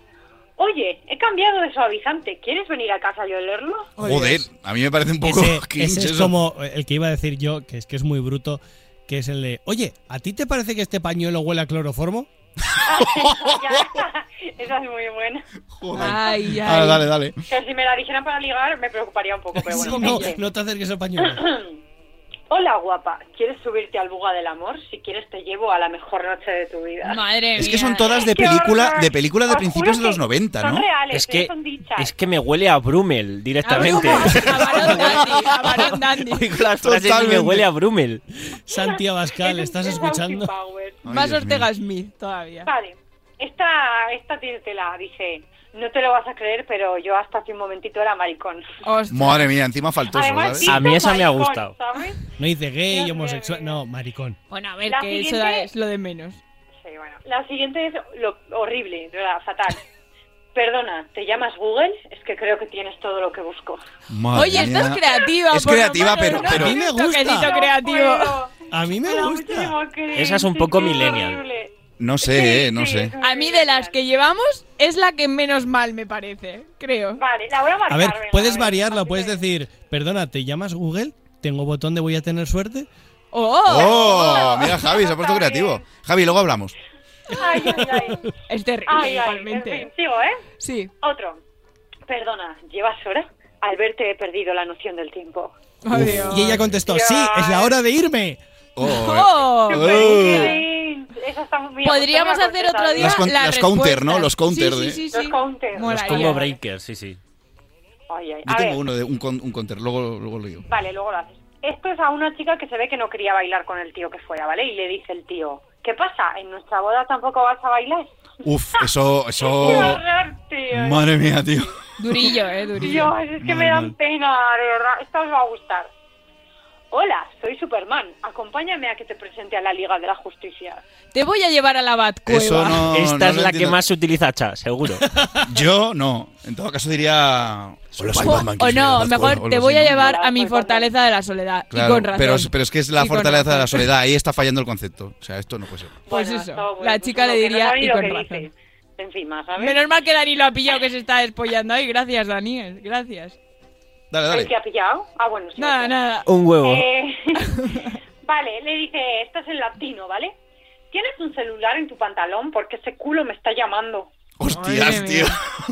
K: Oye, he cambiado de suavizante. ¿Quieres venir a casa y olerlo?
B: Joder, a mí me parece un poco
A: Ese, [LAUGHS] ese es
B: eso.
A: como el que iba a decir yo, que es que es muy bruto, que es el de, oye, ¿a ti te parece que este pañuelo huele a cloroformo? [LAUGHS]
K: Esa es muy buena.
B: Joder.
I: Ay, ay.
B: Ah, dale, dale.
K: Que si me la dijeran para ligar me preocuparía un poco, pero [LAUGHS]
A: Sí,
K: bueno.
A: no, no te acerques al pañuelo. [CLEARS THROAT]
K: Hola guapa, ¿quieres subirte al buga del amor? Si quieres te llevo a la mejor noche de tu vida.
I: Madre
B: Es
I: mía.
B: que son todas de película, de película de
K: Os
B: principios de los
K: que
B: 90,
K: Son
B: ¿no?
K: reales,
J: Es
K: ¿eh?
J: que,
K: son dichas.
J: es que me huele a Brummel directamente. [LAUGHS]
I: A Barón Dandy, a Barón Dandy.
J: Oigo las frases y me huele a Brummel.
A: Santi Abascal, ¿estás
K: Es
A: escuchando?
K: Power.
I: Más
B: Dios
I: Ortega. Smith todavía.
K: Vale, esta, esta tiene tela, dice, no te lo vas a creer, pero yo hasta hace un momentito era maricón.
I: Ostras.
B: Madre mía, encima faltoso,
K: Además,
J: A mí esa me ha
K: maricón,
J: gustado.
K: ¿sabes?
A: No dice gay,
K: Dios
A: homosexual, no, maricón.
I: Bueno, a ver,
K: La
I: que eso
K: siguiente-
I: da- es lo de menos.
K: Sí, bueno. La siguiente es lo horrible, de verdad, fatal. Perdona, ¿te llamas Google? Es que creo que tienes todo lo que busco.
B: Madre
I: Oye,
B: mía.
I: creativa.
B: Es
I: por
B: creativa, pero-
I: ¿no?
B: pero-
A: A mí me gusta.
I: creativo.
A: A mí me gusta.
J: Esa es un poco millennial.
K: horrible.
B: No
K: Sí,
B: sé, eh, no
K: sí,
B: sé.
I: A mí de las que llevamos es la que menos mal me parece, creo.
K: Vale, la voy a marcar.
A: A ver, puedes
K: ver,
A: variarla, puedes decir, perdona, ¿te llamas Google? ¿Tengo botón de voy a tener suerte?
I: ¡Oh!
B: ¡Oh! Mira, Javi, se ha puesto creativo. Javi, luego hablamos.
K: Ay, ay, ay. [LAUGHS]
I: Es terrible,
K: Ay, ay, en
I: igualmente.
K: fin, sigo, ¿eh?
I: Sí.
K: Otro. Perdona, ¿llevas hora? Al verte he perdido la noción del tiempo.
I: Adiós.
A: Y ella contestó, sí, es la hora de irme.
B: Oh, [LAUGHS]
I: ¡Oh!
K: Súper
B: Oh.
K: bien.
I: Podríamos hacer otro día
B: Las con-
I: la
B: las counter, ¿no? Los counter
I: Sí, sí, sí,
K: Los counter.
J: Los combo breakers, sí, sí.
K: Ay, ay.
B: Yo
K: A
B: tengo
K: ver,
B: uno de un, un counter, luego, luego lo digo.
K: vale, luego lo haces. Esto es a una chica que se ve que no quería bailar con el tío que fuera, ¿vale? Y le dice el tío, ¿qué pasa? ¿En nuestra boda tampoco vas a bailar?
B: Uf, [LAUGHS] eso,
K: ¡Qué
B: eso...
K: horror, tío!
B: Madre mía, tío.
I: Durillo, eh, durillo.
K: Dios, es que
B: Mal,
K: me dan
B: mal.
K: pena, de verdad. Esta os va a gustar. Hola, soy Superman. Acompáñame a que te presente a la Liga de la Justicia.
I: Te voy a llevar a la Batcueva.
B: Eso no... [LAUGHS]
J: Esta
B: no
J: es la que más se utiliza, cha, seguro. [LAUGHS]
B: Yo no. En todo caso diría... Hola, soy
I: O,
B: Batman,
I: o
B: ¿quieres ver
I: no, mejor te voy a llevar a mi fortaleza de la soledad.
B: Claro,
I: y con razón.
B: pero, pero es que es la fortaleza de la soledad. Ahí está fallando el concepto. O sea, esto no puede ser.
I: Pues
K: Bueno,
I: eso,
K: bueno,
I: la
K: pues
I: chica le
K: no
I: diría y con
K: que
I: razón.
K: dice. Encima, ¿sabes?
I: Menos mal que Dani lo ha pillado que se está despollando ahí. Gracias, Daniel. Gracias.
B: Dale,
K: ¿El
B: dale.
K: que ha pillado? Ah, bueno, sí.
I: Nada, nada.
J: Un huevo.
K: Eh, [LAUGHS] vale, le dice, estás en latino, ¿vale? ¿Tienes un celular en tu pantalón? Porque ese culo me está llamando.
B: Hostias,
I: Madre
B: tío.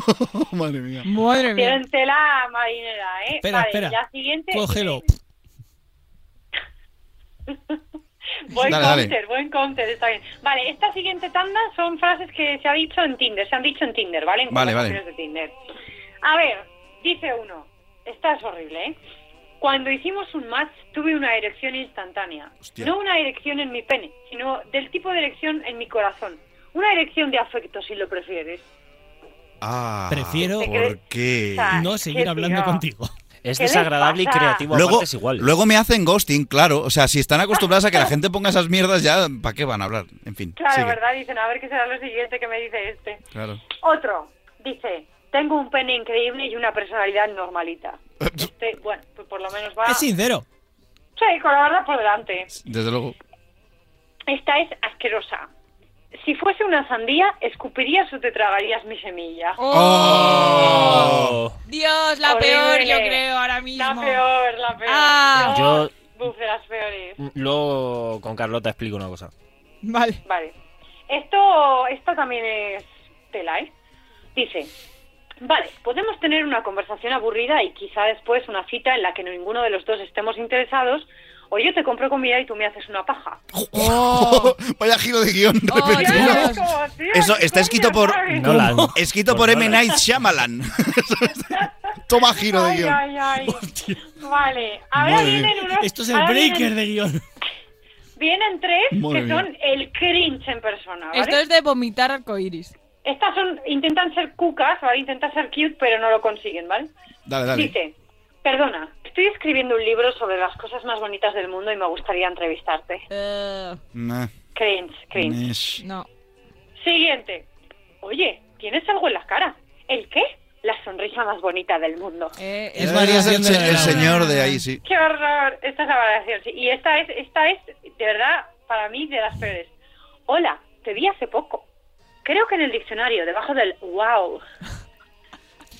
B: [LAUGHS] Madre mía.
I: Madre mía.
K: Tienen tela marinera, ¿eh?
A: Espera,
K: vale,
A: espera.
K: La siguiente...
A: Cógelo.
K: Buen
B: Dale, dale.
K: counter, buen counter, está bien. Vale, esta siguiente tanda son frases que se ha dicho en Tinder, se han dicho en Tinder, ¿vale? En
B: Vale, vale.
K: de Tinder. A ver, dice uno, esta es horrible, ¿eh? Cuando hicimos un match tuve una erección instantánea.
B: Hostia.
K: No una erección en mi pene, sino del tipo de erección en mi corazón. Una erección de afecto, si lo prefieres.
B: Ah,
A: Prefiero
B: ¿por qué?
A: No seguir
K: qué
A: hablando
K: tío.
A: contigo.
J: Es
K: ¿Qué les
J: desagradable y creativo
B: Luego,
J: partes igual.
B: luego me hacen ghosting, claro. O sea, si están acostumbrados a que la gente ponga esas mierdas, ya, ¿para qué van a hablar? En fin,
K: Claro,
B: sigue.
K: ¿verdad? Dicen, a ver qué será lo siguiente que me dice este.
B: Claro.
K: Otro, dice, tengo un pene increíble y una personalidad normalita. [LAUGHS] Este, bueno, pues por lo menos va...
A: Es sincero.
K: Sí, con la verdad por delante.
B: Desde luego.
K: Esta es asquerosa. Si fuese una sandía, ¿escupirías o te tragarías mi semilla?
J: Oh.
I: Dios, la
K: Horrible.
I: peor, yo creo, ahora mismo.
K: La peor, la peor.
I: Ah.
J: Yo-
K: Buf, de las peores.
J: Luego con Carlota explico una cosa.
I: Vale.
K: Vale. Esto, esto también es tela, ¿eh? Dice, vale, podemos tener una conversación aburrida y quizá después una cita en la que ninguno de los dos estemos interesados, o yo te compro comida y tú me haces una paja. [LAUGHS]
B: Vaya giro de guion
I: Oh.
K: Como, tío,
B: Eso está escrito por
J: Nolan. [LAUGHS] Por
B: por M. Night Shyamalan. [LAUGHS] Toma giro de
K: Ay,
B: guion.
K: ay, ay. Vale, ahora
B: Madre
K: vienen unos...
A: Esto es el breaker
K: vienen,
A: de guion.
K: vienen tres
B: Madre
K: que son el cringe en persona, ¿vale?
I: Esto es de vomitar arcoiris.
K: Estas son, intentan ser cucas, ¿vale? Intentan ser cute, pero no lo consiguen, ¿vale?
B: Dale, dale.
K: Dice, perdona, estoy escribiendo un libro sobre las cosas más bonitas del mundo y me gustaría entrevistarte.
I: Eh,
B: Nah,
K: Cringe, cringe.
B: nish.
I: no.
K: Siguiente. Oye, ¿tienes algo en la cara? ¿El qué? La sonrisa más bonita del mundo.
I: Eh,
A: Es
B: Eh,
A: variación
B: el, señor de ahí, sí.
K: ¡Qué horror! Esta es la variación, sí. Y esta es, esta es, de verdad, para mí, de las peores. Hola, te vi hace poco. Creo que en el diccionario, debajo del wow.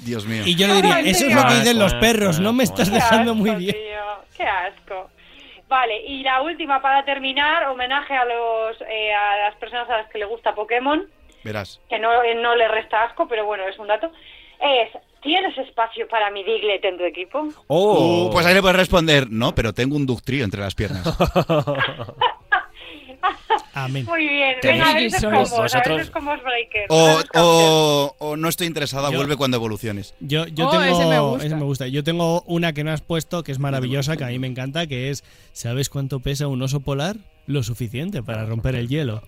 B: Dios mío.
A: Y yo le diría, eso es lo que dicen los perros, no me estás
K: Qué
A: dejando muy bien.
K: Qué asco. Vale, y la última para terminar, homenaje a los eh, a las personas a las que le gusta Pokémon,
B: Verás.
K: que no, eh, no le resta asco, pero bueno, es un dato. Es, ¿tienes espacio para mi Diglett en tu equipo?
J: Oh.
B: Uh, pues ahí le puedes responder, no, pero tengo un ductrio entre las piernas. [LAUGHS] [LAUGHS]
A: Amén.
K: Muy bien, venga, a
I: frikis
K: veces
I: sois.
K: como, a
J: Vosotros-
K: veces como os breaker.
B: O,
K: a veces como-
B: o, o no estoy interesada,
A: Yo-
B: vuelve cuando evoluciones.
A: Yo, yo
I: Oh,
A: tengo.
I: ese me gusta.
A: ese me gusta. Yo tengo una que no has puesto que es maravillosa, que a mí me encanta, que es: ¿sabes cuánto pesa un oso polar? Lo suficiente para romper el hielo.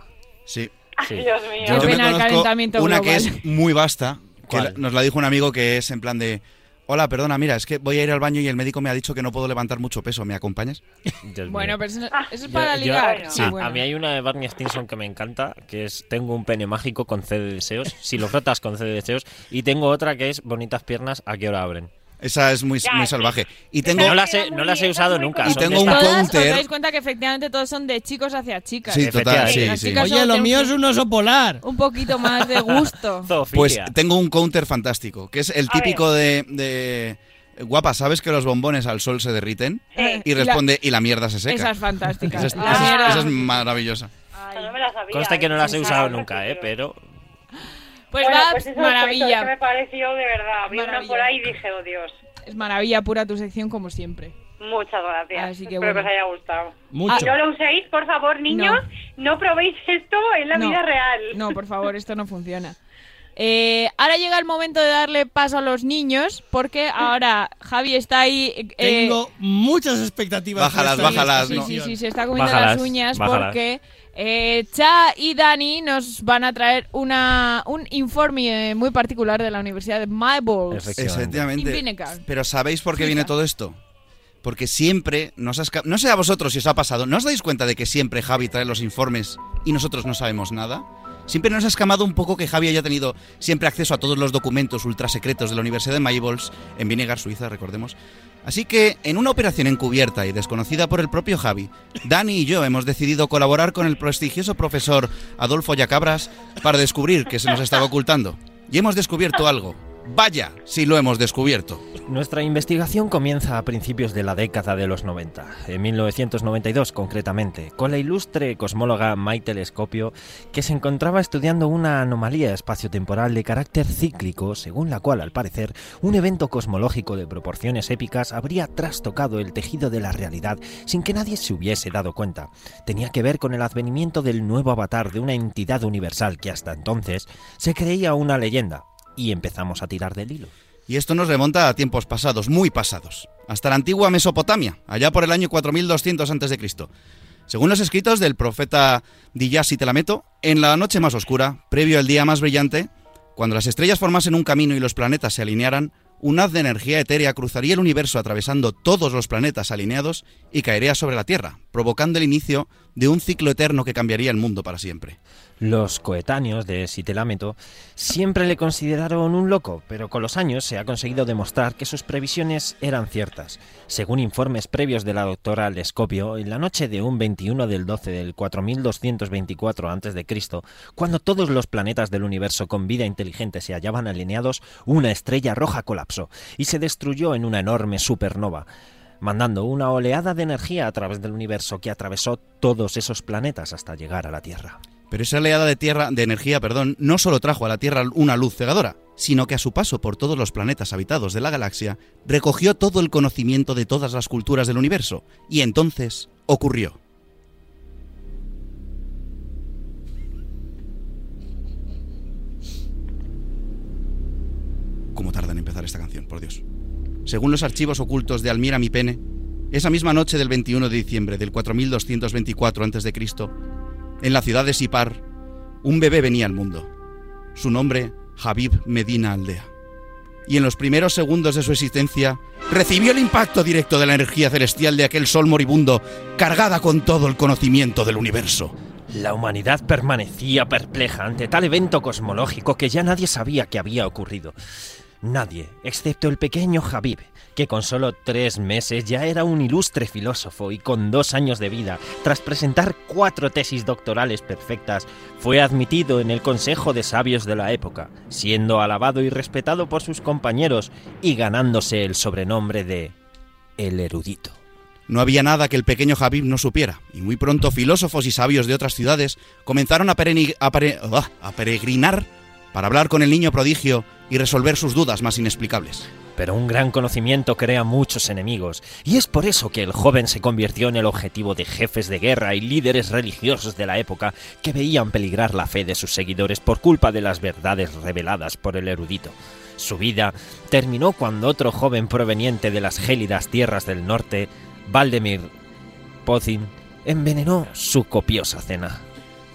B: Sí.
K: Dios mío.
B: Yo me conozco una
I: global.
B: que es muy vasta, que nos la dijo un amigo que es en plan de... Hola, perdona, mira, es que voy a ir al baño y el médico me ha dicho que no puedo levantar mucho peso, ¿me acompañas?
J: Dios mío.
I: Bueno, pero eso, eso es para
J: yo-
I: ligar. Sí,
J: a,
I: bueno.
J: a mí hay una de Barney Stinson que me encanta, que es Tengo un pene mágico con C de deseos. Si lo frotas con C de deseos. Y tengo otra que es Bonitas piernas, ¿a qué hora abren?
B: Esa es muy,
K: Ya,
B: muy salvaje. Y
K: Esa
B: tengo...
J: No las he, no las he
K: esa
J: usado nunca.
B: Y tengo un counter.
I: os dais cuenta que efectivamente todos son de chicos hacia chicas.
B: Sí, total, sí, sí.
A: Oye, lo mío es un oso polar.
I: Un poquito más de gusto. [LAUGHS]
B: Pues tengo un counter fantástico, que es el típico de, de... Guapa, ¿sabes que los bombones al sol se derriten?
I: Eh,
B: Y
I: la-
B: responde, y la mierda se
I: Esa
B: seca.
I: es fantástica.
B: Esa es,
I: La
B: esa es- esa es maravillosa.
K: Esta no me la sabía,
J: Consta que no
K: ¿eh?
J: las he usado nunca, ¿eh? Pero
I: Pues
K: Bueno,
I: va,
K: pues
I: maravilla.
K: me pareció de verdad. Vi una por ahí y dije, oh Dios.
I: Es maravilla pura tu sección como siempre.
K: Muchas gracias.
I: Así que
K: Espero
I: bueno.
K: que os haya gustado.
A: Mucho.
K: Y no lo uséis, por favor, niños. No, probéis esto en la
I: No.
K: vida real.
I: No, por favor, esto no funciona. Eh, ahora llega el momento de darle paso a los niños, porque ahora Javi está ahí. eh,
A: Tengo muchas expectativas.
B: Bájalas, bájalas,
A: esta
B: no.
I: Sí, sí, se está comiendo
J: Bájalas,
I: las uñas
J: bájalas.
I: porque eh, Cha y Dani nos van a traer una, un informe eh, muy particular de la Universidad de Marbles.
B: Efectivamente. Pero ¿sabéis por qué viene todo esto? Porque siempre nos ha esca- No sé a vosotros si os ha pasado. ¿No os dais cuenta de que siempre Javi trae los informes y nosotros no sabemos nada? Siempre nos ha escamado un poco que Javi haya tenido siempre acceso a todos los documentos ultra secretos de la Universidad de Maybols, en Vinegar, Suiza, recordemos. Así que, en una operación encubierta y desconocida por el propio Javi, Dani y yo hemos decidido colaborar con el prestigioso profesor Adolfo Yacabras para descubrir que se nos estaba ocultando. Y hemos descubierto algo. Vaya, si lo hemos descubierto.
J: Nuestra investigación comienza a principios de la década de los 90, en 1992 concretamente, con la ilustre cosmóloga May Telescopio, que se encontraba estudiando una anomalía espaciotemporal de carácter cíclico, según la cual, al parecer, un evento cosmológico de proporciones épicas habría trastocado el tejido de la realidad sin que nadie se hubiese dado cuenta. Tenía que ver con el advenimiento del nuevo avatar de una entidad universal que hasta entonces se creía una leyenda. Y empezamos a tirar del hilo.
B: Y esto nos remonta a tiempos pasados, muy pasados, hasta la antigua Mesopotamia, allá por el año 4200 a.C. Según los escritos del profeta Diyasi Telameto, en la noche más oscura, previo al día más brillante, cuando las estrellas formasen un camino y los planetas se alinearan, un haz de energía etérea cruzaría el universo atravesando todos los planetas alineados y caería sobre la Tierra, provocando el inicio de un ciclo eterno que cambiaría el mundo para siempre.
J: Los coetáneos de Sitelámeto siempre le consideraron un loco, pero con los años se ha conseguido demostrar que sus previsiones eran ciertas. Según informes previos de la doctora Lescopio, en la noche de un 21 del 12 del 4224 a.C., cuando todos los planetas del universo con vida inteligente se hallaban alineados, una estrella roja colapsó y se destruyó en una enorme supernova mandando una oleada de energía a través del universo que atravesó todos esos planetas hasta llegar a la Tierra.
B: Pero esa oleada de tierra, de energía, perdón, no solo trajo a la Tierra una luz cegadora, sino que a su paso por todos los planetas habitados de la galaxia, recogió todo el conocimiento de todas las culturas del universo, y entonces ocurrió. ¿Cómo tarda en empezar esta canción, por Dios? Según los archivos ocultos de Almira Mipene, esa misma noche del 21 de diciembre del 4224 a.C., en la ciudad de Sipar, un bebé venía al mundo. Su nombre, Habib Medina Aldea. Y en los primeros segundos de su existencia, recibió el impacto directo de la energía celestial de aquel sol moribundo, cargada con todo el conocimiento del universo.
J: La humanidad permanecía perpleja ante tal evento cosmológico que ya nadie sabía que había ocurrido. Nadie, excepto el pequeño Habib, que con solo tres meses ya era un ilustre filósofo y con dos años de vida, tras presentar cuatro tesis doctorales perfectas, fue admitido en el Consejo de Sabios de la época, siendo alabado y respetado por sus compañeros y ganándose el sobrenombre de el erudito.
B: No había nada que el pequeño Habib no supiera, y muy pronto filósofos y sabios de otras ciudades comenzaron a peregrinar para hablar con el niño prodigio y resolver sus dudas más inexplicables.
J: Pero un gran conocimiento crea muchos enemigos, y es por eso que el joven se convirtió en el objetivo de jefes de guerra y líderes religiosos de la época que veían peligrar la fe de sus seguidores por culpa de las verdades reveladas por el erudito. Su vida terminó cuando otro joven proveniente de las gélidas tierras del norte, Valdemir Pozin, envenenó su copiosa cena.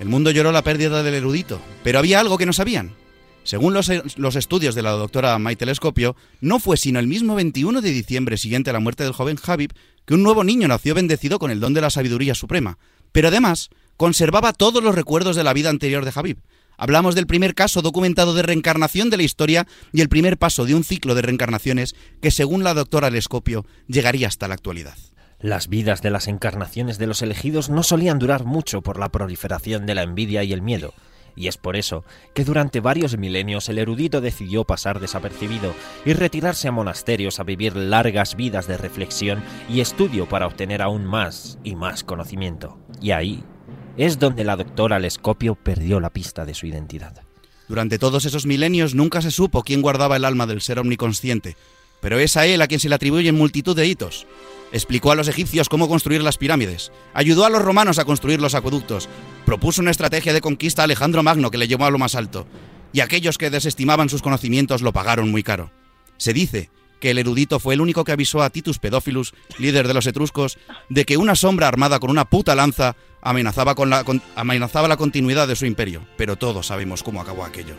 B: El mundo lloró la pérdida del erudito, pero había algo que no sabían. Según los, los estudios de la doctora May Telescopio, no fue sino el mismo 21 de diciembre siguiente a la muerte del joven Habib que un nuevo niño nació bendecido con el don de la sabiduría suprema, pero además conservaba todos los recuerdos de la vida anterior de Habib. Hablamos del primer caso documentado de reencarnación de la historia y el primer paso de un ciclo de reencarnaciones que, según la doctora Telescopio, llegaría hasta la actualidad.
J: Las vidas de las encarnaciones de los elegidos no solían durar mucho por la proliferación de la envidia y el miedo, y es por eso que durante varios milenios el erudito decidió pasar desapercibido y retirarse a monasterios a vivir largas vidas de reflexión y estudio para obtener aún más y más conocimiento. Y ahí es donde la doctora Lescopio perdió la pista de su identidad.
B: Durante todos esos milenios nunca se supo quién guardaba el alma del ser omniconsciente, pero es a él a quien se le atribuyen multitud de hitos. Explicó a los egipcios cómo construir las pirámides, ayudó a los romanos a construir los acueductos, propuso una estrategia de conquista a Alejandro Magno que le llevó a lo más alto, y aquellos que desestimaban sus conocimientos lo pagaron muy caro. Se dice que el erudito fue el único que avisó a Titus Pedófilus, líder de los etruscos, de que una sombra armada con una puta lanza amenazaba, con la, amenazaba la continuidad de su imperio, pero todos sabemos cómo acabó aquello.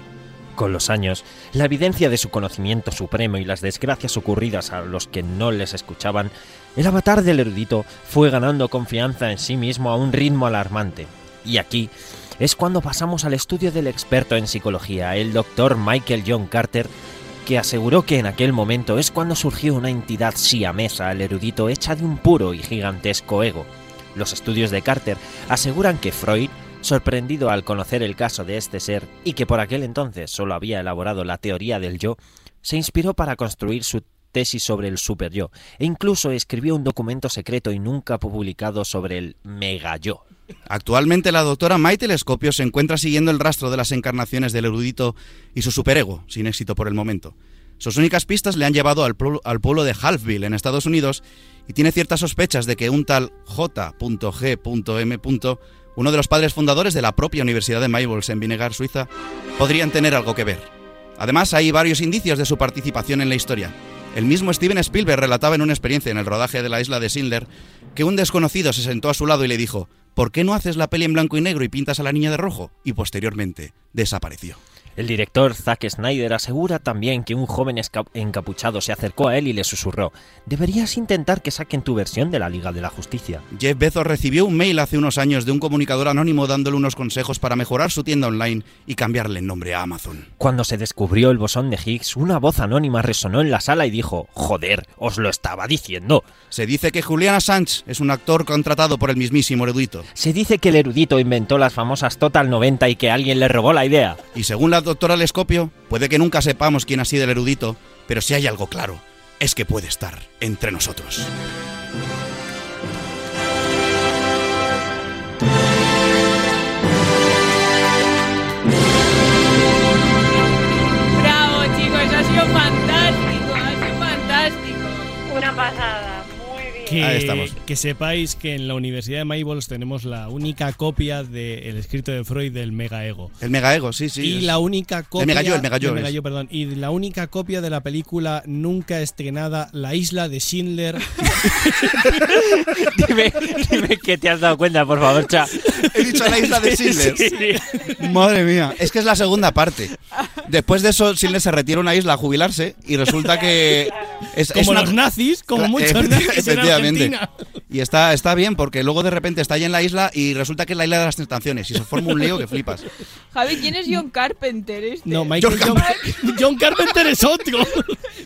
J: Con los años, la evidencia de su conocimiento supremo y las desgracias ocurridas a los que no les escuchaban, el avatar del erudito fue ganando confianza en sí mismo a un ritmo alarmante. Y aquí es cuando pasamos al estudio del experto en psicología, el doctor Michael John Carter, que aseguró que en aquel momento es cuando surgió una entidad siamesa al erudito hecha de un puro y gigantesco ego. Los estudios de Carter aseguran que Freud sorprendido al conocer el caso de este ser y que por aquel entonces solo había elaborado la teoría del yo, se inspiró para construir su tesis sobre el superyo e incluso escribió un documento secreto y nunca publicado sobre el megayo.
B: Actualmente la doctora May Telescopio se encuentra siguiendo el rastro de las encarnaciones del erudito y su superego, sin éxito por el momento. Sus únicas pistas le han llevado al, pueblo, de Halfville, en Estados Unidos, y tiene ciertas sospechas de que un tal J.G.M. uno de los padres fundadores de la propia Universidad de Maybols en Vinegar, Suiza, podrían tener algo que ver. Además, hay varios indicios de su participación en la historia. El mismo Steven Spielberg relataba en una experiencia en el rodaje de la isla de Schindler que un desconocido se sentó a su lado y le dijo, ¿por qué no haces la peli en blanco y negro y pintas a la niña de rojo? Y posteriormente desapareció.
J: El director Zack Snyder asegura también que un joven encapuchado se acercó a él y le susurró, deberías intentar que saquen tu versión de la Liga de la Justicia.
B: Jeff Bezos recibió un mail hace unos años de un comunicador anónimo dándole unos consejos para mejorar su tienda online y cambiarle el nombre a Amazon.
J: Cuando se descubrió el bosón de Higgs, una voz anónima resonó en la sala y dijo, joder, os lo estaba diciendo.
B: Se dice que Julian Assange es un actor contratado por el mismísimo erudito.
J: Se dice que el erudito inventó las famosas Total 90 y que alguien le robó la idea.
B: Y según la doctora Lescopio, puede que nunca sepamos quién ha sido el erudito, pero si hay algo claro, es que puede estar entre nosotros.
A: Que,
B: Ahí estamos.
A: que sepáis que en la Universidad de Maybols tenemos la única copia del escrito de Freud del mega ego.
B: El megaego, sí, sí.
A: y
B: es-
A: la única copia.
B: el megallo
A: del
B: es.
A: megallo, perdón. Y la única copia de la película nunca estrenada, La isla de Schindler. [LAUGHS]
J: dime, dime que te has dado cuenta, por favor, cha.
B: He dicho la isla de Schindler.
J: Sí, sí.
B: Madre mía, es que es la segunda parte. Después de eso, Schindler se retira a una isla a jubilarse y resulta que. Es,
A: como
B: es una-
A: los nazis, como muchos [LAUGHS] nazis en
B: efectivamente.
A: Argentina.
B: Y está, está bien porque luego de repente está allí en la isla y resulta que es la isla de las tentaciones y se forma un lío que flipas. [LAUGHS]
I: Javi, ¿quién es John Carpenter este?
A: No, Michael
B: John
A: John, [LAUGHS] John Carpenter es otro.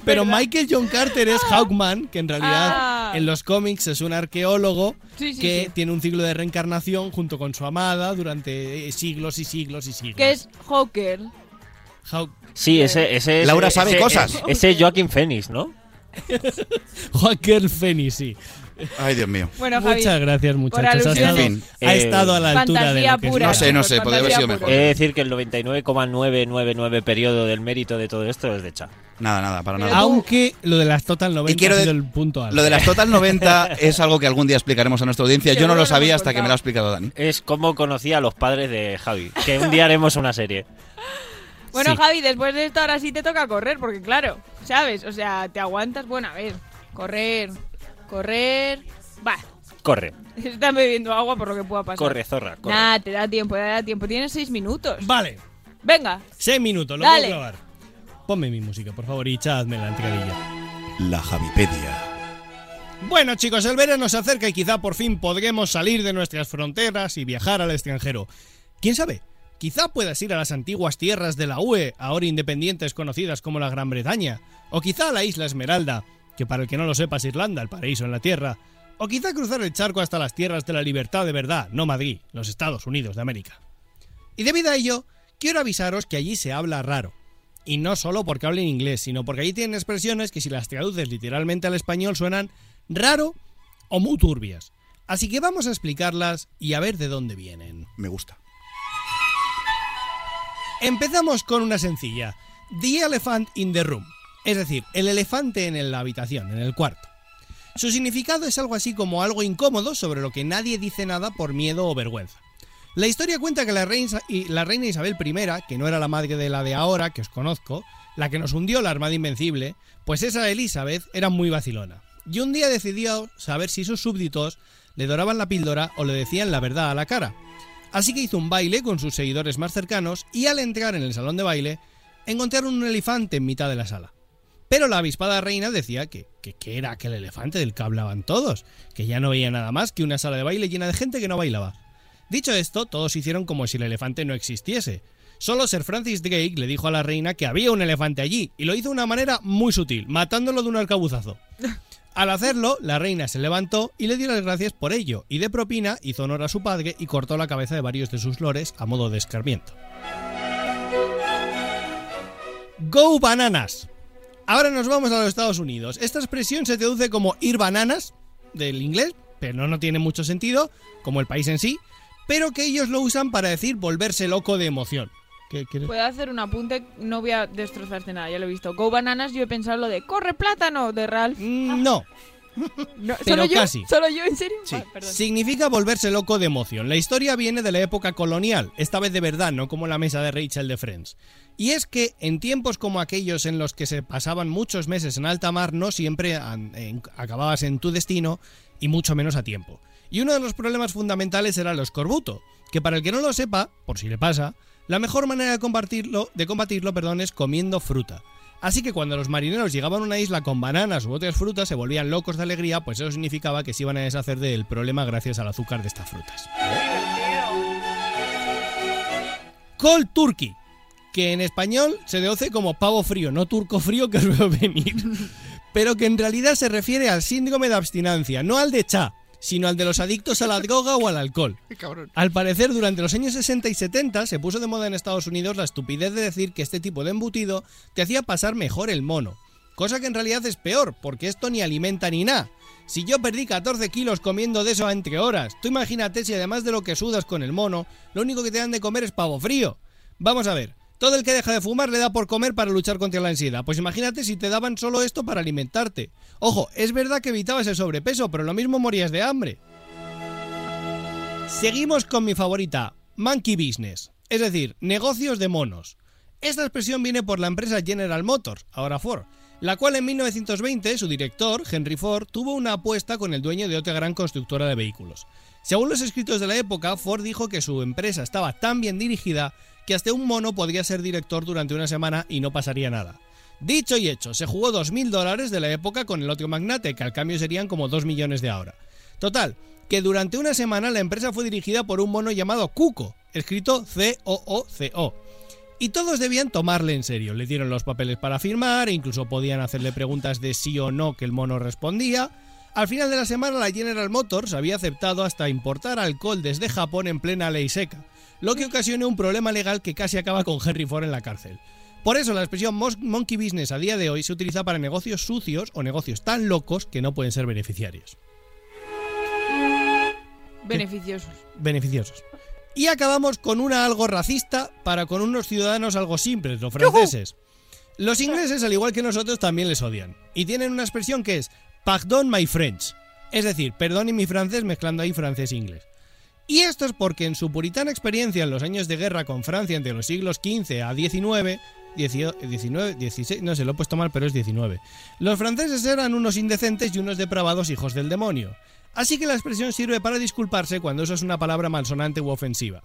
A: Pero Michael John Carter es Hawkman, que en realidad
I: Ah.
A: en los cómics es un arqueólogo
I: Sí, sí,
A: que
I: sí.
A: tiene un ciclo de reencarnación junto con su amada durante eh, siglos y siglos y siglos.
I: Que es Hawker.
A: Haw-
J: Sí, ese, ese es-
B: Laura sabe
J: ese-
B: cosas.
J: Ese es Joaquín Phoenix, ¿no? [LAUGHS]
A: Hawker Phoenix, sí.
B: Ay, Dios mío.
I: Bueno, Javi,
A: Muchas gracias, muchachos. Ha estado,
B: En fin,
A: ha
J: eh,
A: estado a la altura de
I: fantasía
A: lo que es
I: pura,
B: No sé, no sé, podría haber sido
I: pura.
B: mejor.
J: He de decir que el 99,999 periodo del mérito de todo esto es de Cha.
B: Nada, nada, para nada.
A: Aunque lo de las Total 90
B: Y quiero
A: ha sido
B: de-
A: el punto alto.
B: Lo de las Total 90 [LAUGHS] es algo que algún día explicaremos a nuestra audiencia. Yo no lo sabía hasta que me lo ha explicado Dani.
J: Es como conocí a los padres de Javi. Que un día haremos una serie.
I: Bueno,
A: Sí.
I: Javi, después de esto ahora sí te toca correr, porque claro, ¿sabes? O sea, te aguantas, bueno, a ver, correr, correr... Va,
J: Corre, [LAUGHS]
I: están bebiendo agua por lo que pueda pasar.
J: corre, zorra, corre.
I: Nah, te da tiempo, te da tiempo. Tienes seis minutos.
A: Vale,
I: Venga,
A: seis minutos, lo
I: Dale.
A: puedo grabar. Ponme mi música, por favor, y echadme la entradilla.
B: La Javipedia.
A: Bueno chicos, el verano se acerca y quizá por fin podremos salir de nuestras fronteras y viajar al extranjero. ¿Quién sabe? Quizá puedas ir a las antiguas tierras de la UE, ahora independientes conocidas como la Gran Bretaña, o quizá a la isla Esmeralda, que para el que no lo sepa es Irlanda, el paraíso en la tierra, o quizá cruzar el charco hasta las tierras de la libertad de verdad, no Madrid, los Estados Unidos de América. Y debido a ello, quiero avisaros que allí se habla raro. Y no solo porque hablen inglés, sino porque allí tienen expresiones que si las traduces literalmente al español suenan raro o muy turbias. Así que vamos a explicarlas y a ver de dónde vienen.
B: Me gusta.
A: Empezamos con una sencilla. The Elephant in the Room. Es decir, el elefante en la habitación, en el cuarto. Su significado es algo así como algo incómodo sobre lo que nadie dice nada por miedo o vergüenza. La historia cuenta que la reina, Isabel I, que no era la madre de la de ahora, que os conozco, la que nos hundió la Armada Invencible, pues esa Elizabeth era muy vacilona. Y un día decidió saber si sus súbditos le doraban la píldora o le decían la verdad a la cara. Así que hizo un baile con sus seguidores más cercanos y al entrar en el salón de baile, encontraron un elefante en mitad de la sala. Pero la avispada reina decía que, que, era aquel elefante del que hablaban todos, que ya no veía nada más que una sala de baile llena de gente que no bailaba. Dicho esto, todos hicieron como si el elefante no existiese. Solo Sir Francis Drake le dijo a la reina que había un elefante allí, y lo hizo de una manera muy sutil, matándolo de un arcabuzazo. [LAUGHS] Al hacerlo, la reina se levantó y le dio las gracias por ello, y de propina hizo honor a su padre y cortó la cabeza de varios de sus lores a modo de escarmiento. Go bananas. Ahora nos vamos a los Estados Unidos. Esta expresión se traduce como ir bananas, del inglés, pero no tiene mucho sentido, como el país en sí, pero que ellos lo usan para decir volverse loco de emoción. ¿Qué quieres?
I: Puedo hacer un apunte, no voy a destrozarte nada, ya lo he visto. Go Bananas, yo he pensado lo de corre plátano de Ralph.
A: Mm, No, [LAUGHS]
I: No,
A: pero
I: ¿Solo yo?
A: casi.
I: ¿Solo yo? ¿En serio?
B: Sí.
I: Ah.
A: Significa volverse loco de emoción. La historia viene de la época colonial, esta vez de verdad, no como la mesa de Rachel de Friends. Y es que en tiempos como aquellos en los que se pasaban muchos meses en alta mar, no siempre acababas en tu destino y mucho menos a tiempo. Y uno de los problemas fundamentales era el escorbuto, que para el que no lo sepa, por si le pasa, la mejor manera de combatirlo, de combatirlo es comiendo fruta. Así que cuando los marineros llegaban a una isla con bananas u otras frutas se volvían locos de alegría, pues eso significaba que se iban a deshacer del problema gracias al azúcar de estas frutas. Cold turkey, que en español se deduce como pavo frío, no turco frío que os veo venir, [LAUGHS] pero que en realidad se refiere al síndrome de abstinencia, no al de cha, sino al de los adictos a la droga o al alcohol. Al parecer, durante los años 60 y 70 se puso de moda en Estados Unidos la estupidez de decir que este tipo de embutido te hacía pasar mejor el mono. Cosa que en realidad es peor, porque esto ni alimenta ni nada. Si yo perdí 14 kilos comiendo de eso entre horas, tú imagínate si además de lo que sudas con el mono, lo único que te dan de comer es pavo frío. Vamos a ver, todo el que deja de fumar le da por comer para luchar contra la ansiedad. Pues imagínate si te daban solo esto para alimentarte. Ojo, es verdad que evitabas el sobrepeso, pero lo mismo morías de hambre. Seguimos con mi favorita, Monkey Business, es decir, negocios de monos. Esta expresión viene por la empresa General Motors, ahora Ford, la cual en 1920 su director, Henry Ford, tuvo una apuesta con el dueño de otra gran constructora de vehículos. Según los escritos de la época, Ford dijo que su empresa estaba tan bien dirigida que hasta un mono podría ser director durante una semana y no pasaría nada. Dicho y hecho, se jugó 2.000 dólares de la época con el otro magnate, que al cambio serían como 2 millones de ahora. Total, que durante una semana la empresa fue dirigida por un mono llamado Cuco, escrito C-O-O-C-O. Y todos debían tomarle en serio. Le dieron los papeles para firmar e incluso podían hacerle preguntas de sí o no que el mono respondía. Al final de la semana la General Motors había aceptado hasta importar alcohol desde Japón en plena ley seca, lo que ocasionó un problema legal que casi acaba con Henry Ford en la cárcel. Por eso la expresión monkey business a día de hoy se utiliza para negocios sucios o negocios tan locos que no pueden ser beneficiarios.
I: Beneficiosos.
A: Beneficiosos. Y acabamos con una algo racista para con unos ciudadanos algo simples, los franceses. Los ingleses, al igual que nosotros, también les odian. Y tienen una expresión que es Pardon my French. Es decir, perdone mi francés mezclando ahí francés e inglés. Y esto es porque en su puritana experiencia en los años de guerra con Francia entre los siglos XV a XIX, 19, 16, no sé, lo he puesto mal, pero es 19. Los franceses eran unos indecentes y unos depravados hijos del demonio. Así que la expresión sirve para disculparse cuando eso es una palabra malsonante u ofensiva.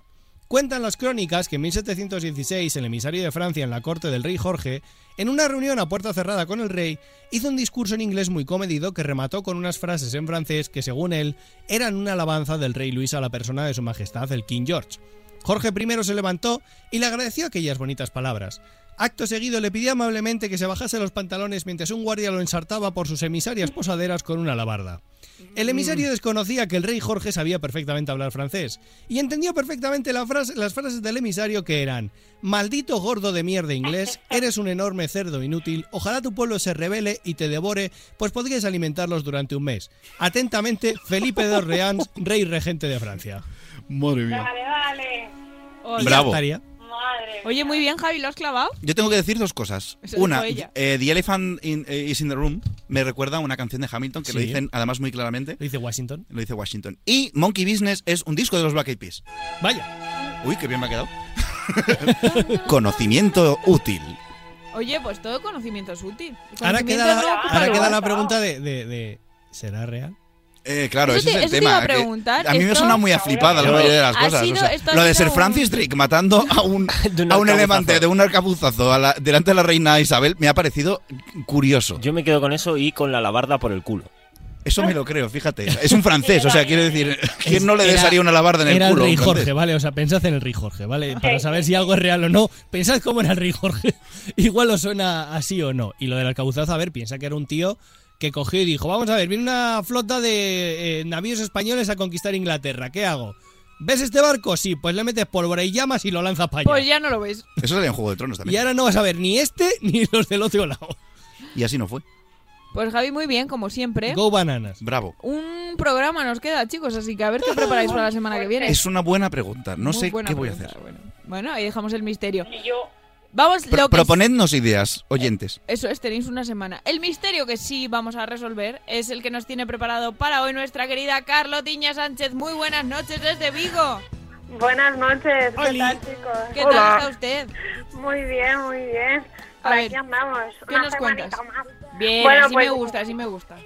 A: Cuentan las crónicas que en 1716 el emisario de Francia en la corte del rey Jorge, en una reunión a puerta cerrada con el rey, hizo un discurso en inglés muy comedido que remató con unas frases en francés que, según él, eran una alabanza del rey Luis a la persona de su majestad, el King George. Jorge I se levantó y le agradeció aquellas bonitas palabras. Acto seguido le pidió amablemente que se bajase los pantalones mientras un guardia lo ensartaba por sus emisarias posaderas con una alabarda. El emisario desconocía que el rey Jorge sabía perfectamente hablar francés y entendió perfectamente la frase- las frases del emisario que eran Maldito gordo de mierda inglés, eres un enorme cerdo inútil, ojalá tu pueblo se rebele y te devore, pues podrías alimentarlos durante un mes. Atentamente, Felipe de Orleans, rey regente de Francia.
B: Madre mía.
K: Vale, vale.
I: Oye,
B: Bravo.
K: Madre.
I: Oye, muy bien, Javi, ¿lo has clavado?
B: Yo tengo que decir dos cosas.
I: Eso
B: Una, eh, The Elephant in- eh, is in the Room me recuerda a una canción de Hamilton que lo dicen además muy claramente.
A: Lo dice Washington.
B: Lo dice Washington. Y Monkey Business es un disco de los Black Eyed Peas.
A: Vaya.
B: Uy, qué bien me ha quedado. [LAUGHS] Conocimiento útil.
I: Oye, pues todo conocimiento es útil.
A: Ahora queda,
I: no ocupa
A: ahora queda
I: lugar.
A: la pregunta de, de- de- ¿será real?
B: Eh, claro,
I: Eso
B: ese
I: te-
B: es el
I: eso te
B: tema.
I: iba a
B: que
I: preguntar,
B: a mí me suena muy a flipada la
J: Yo-
B: mayoría de las cosas. o sea, lo de ser Francis Drake matando a un, [LAUGHS] a un elefante de un arcabuzazo a la- delante de la reina Isabel me ha parecido curioso.
J: Yo me quedo con eso y con la labarda por el culo.
B: Eso me lo creo, fíjate. Es un francés, o sea, quiero decir, ¿quién no le desearía una labarda en el
A: Era
B: culo?
A: el rey? Jorge, ¿vale? O sea, pensad en el rey Jorge, ¿vale? Para saber si algo es real o no, pensad cómo era el rey Jorge. [LAUGHS] Igual os suena así o no. Y lo del arcabuzazo, a ver, piensa que era un tío que cogió y dijo, vamos a ver, viene una flota de eh, navíos españoles a conquistar Inglaterra, ¿qué hago? ¿Ves este barco? Sí, pues le metes pólvora y llamas y lo lanzas para allá.
I: Pues ya no lo ves.
B: Eso sería en Juego de Tronos
A: y
B: también.
A: ahora no vas a ver ni este [LAUGHS] ni los del otro lado.
B: Y así no fue.
I: Pues Javi, muy bien, como siempre.
A: Go bananas.
B: Bravo.
I: Un programa nos queda, chicos, así que a ver qué preparáis para la semana que viene.
B: Es una buena pregunta. No
I: Muy
B: sé qué voy a hacer.
I: Bueno, ahí dejamos el misterio.
K: Y yo,
I: Vamos,
B: Pro-
I: lo que
B: proponednos ideas, oyentes.
I: Eso es, tenéis una semana. El misterio que sí vamos a resolver es el que nos tiene preparado para hoy nuestra querida Carlotiña Sánchez. Muy buenas noches desde Vigo.
K: buenas noches. ¿Qué
I: Oli.
K: tal, chicos?
I: ¿Qué tal está usted?
K: Muy bien, muy bien.
I: A
K: Por
I: ver,
K: aquí andamos.
I: ¿qué
K: una
I: nos cuentas?
K: más.
I: Bien,
K: Bueno,
I: así
K: pues-
I: me gusta, así me gusta.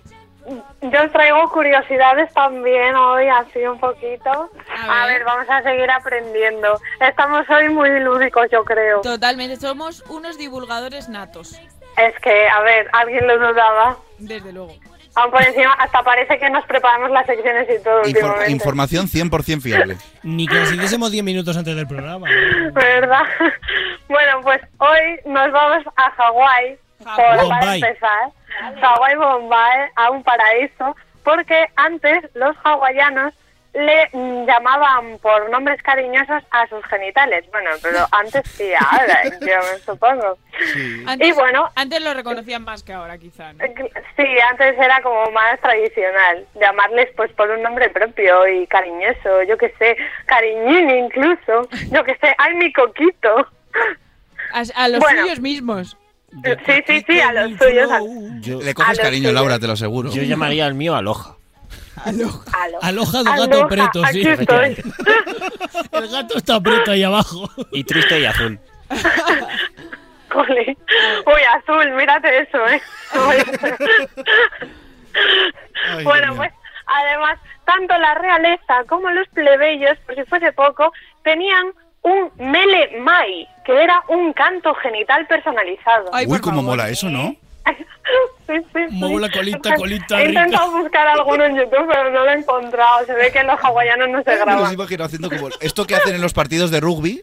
O: Yo os traigo curiosidades también hoy, así un poquito. A ver. vamos a seguir aprendiendo. Estamos hoy muy lúdicos, yo creo.
I: Totalmente, somos unos divulgadores natos.
O: Es que, a ver, alguien lo dudaba.
I: Desde luego.
O: Aún por encima, hasta parece que nos preparamos las secciones y todo
B: Infor-
O: últimamente.
B: información 100% fiable. [LAUGHS]
A: Ni que nos hiciésemos 10 minutos antes del programa.
O: ¿Verdad? [LAUGHS] Bueno, pues hoy nos vamos a Hawái, por- para empezar. Hawái, Bombay, a un paraíso, porque antes los hawaianos le mm, llamaban por nombres cariñosos a sus genitales. Bueno, pero [LAUGHS] antes sí, ahora, yo me supongo.
I: Antes,
O: Y bueno,
I: antes lo reconocían más que ahora, quizá. ¿no?
O: Sí, antes era como más tradicional, llamarles pues por un nombre propio y cariñoso, yo que sé, cariñín incluso, yo que sé, ay mi coquito.
I: A, a los
O: Bueno.
I: suyos mismos.
O: Sí, sí, sí, a los suyos. a-
J: Yo,
B: Le coges
O: A
B: cariño,
O: suyos.
B: Laura, te lo aseguro.
J: yo llamaría al mío Aloha.
O: alo-
A: Aloja de gato
O: aloha,
A: preto, sí. [LAUGHS] El gato está preto ahí abajo.
J: Y triste y azul. [LAUGHS]
O: Jolín. Uy, azul, mírate eso, ¿eh?
B: Ay,
O: bueno, pues además, tanto la realeza como los plebeyos, por si fuese poco, tenían un mele mai, que era un canto genital personalizado.
B: Uy, cómo mola eso, ¿no? [LAUGHS]
O: Sí, sí, sí.
A: Mola colita, colita,
O: He
A: rica.
O: intentado buscar alguno en YouTube, pero no lo he encontrado. Se ve que los hawaianos no se
B: Me los
O: graban.
B: imagino haciendo como esto que hacen en los partidos de rugby,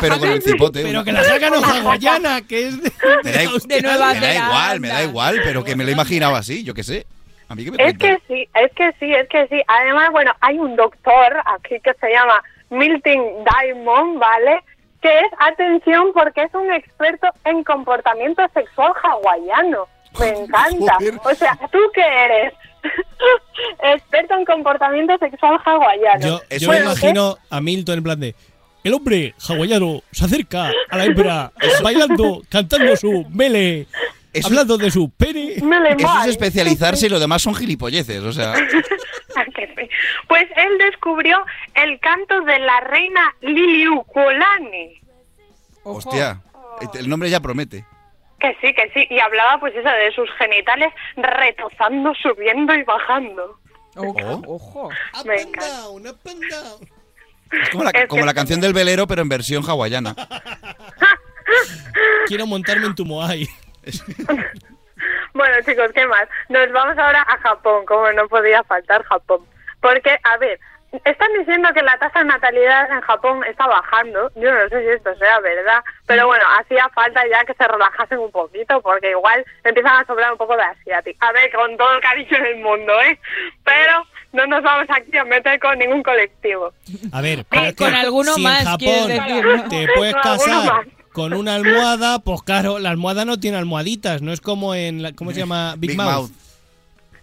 B: pero con el cipote.
A: Pero que la sacan en hawaiana, que es de,
B: Me da.
I: Nueva
B: me da igual, me da igual, pero que me lo imaginaba así, yo qué sé. A mí que me
O: Es que sí, es que sí, es que sí. Además, bueno, hay un doctor aquí que se llama Milton Diamond, ¿vale? Que es, atención, porque es un experto en comportamiento sexual hawaiano. Me encanta. O sea, ¿tú qué eres? [LAUGHS] experto en comportamiento sexual hawaiano.
A: Yo, yo me imagino a Milton en plan de. El hombre hawaiano se acerca a la hembra bailando, cantando su mele,
B: Eso-
A: hablando de su pene. [LAUGHS]
B: Eso es especializarse y lo demás son gilipolleces, o sea... [LAUGHS]
O: Ah. Pues él descubrió el canto de la reina Liliuokalani.
B: Hostia, el nombre ya promete.
O: Que sí, que sí. Y hablaba pues eso de sus genitales retozando, subiendo y bajando.
J: Oh.
I: Ojo.
O: Me encanta.
B: Es como la,
O: Es que
B: como la canción del velero, pero en versión hawaiana. [LAUGHS]
A: Quiero montarme en tu Moai. [LAUGHS]
O: Bueno, chicos, ¿qué más? Nos vamos ahora a Japón, como no podía faltar Japón. Porque, a ver, están diciendo que la tasa de natalidad en Japón está bajando. Yo no sé si esto sea verdad, pero bueno, hacía falta ya que se relajasen un poquito, porque igual empiezan a sobrar un poco de asiático. A ver, con todo el cariño del mundo, ¿eh? Pero no nos vamos aquí a meter con ningún colectivo.
A: A ver, que
I: con alguno
A: si
I: más,
A: Japón
I: decir, ¿no?
A: te puedes casar
O: más.
A: Con una almohada, pues claro, la almohada no tiene almohaditas, no es como en, la, ¿cómo se llama? [LAUGHS] Big,
B: Big
A: Mouth.
B: Mouth.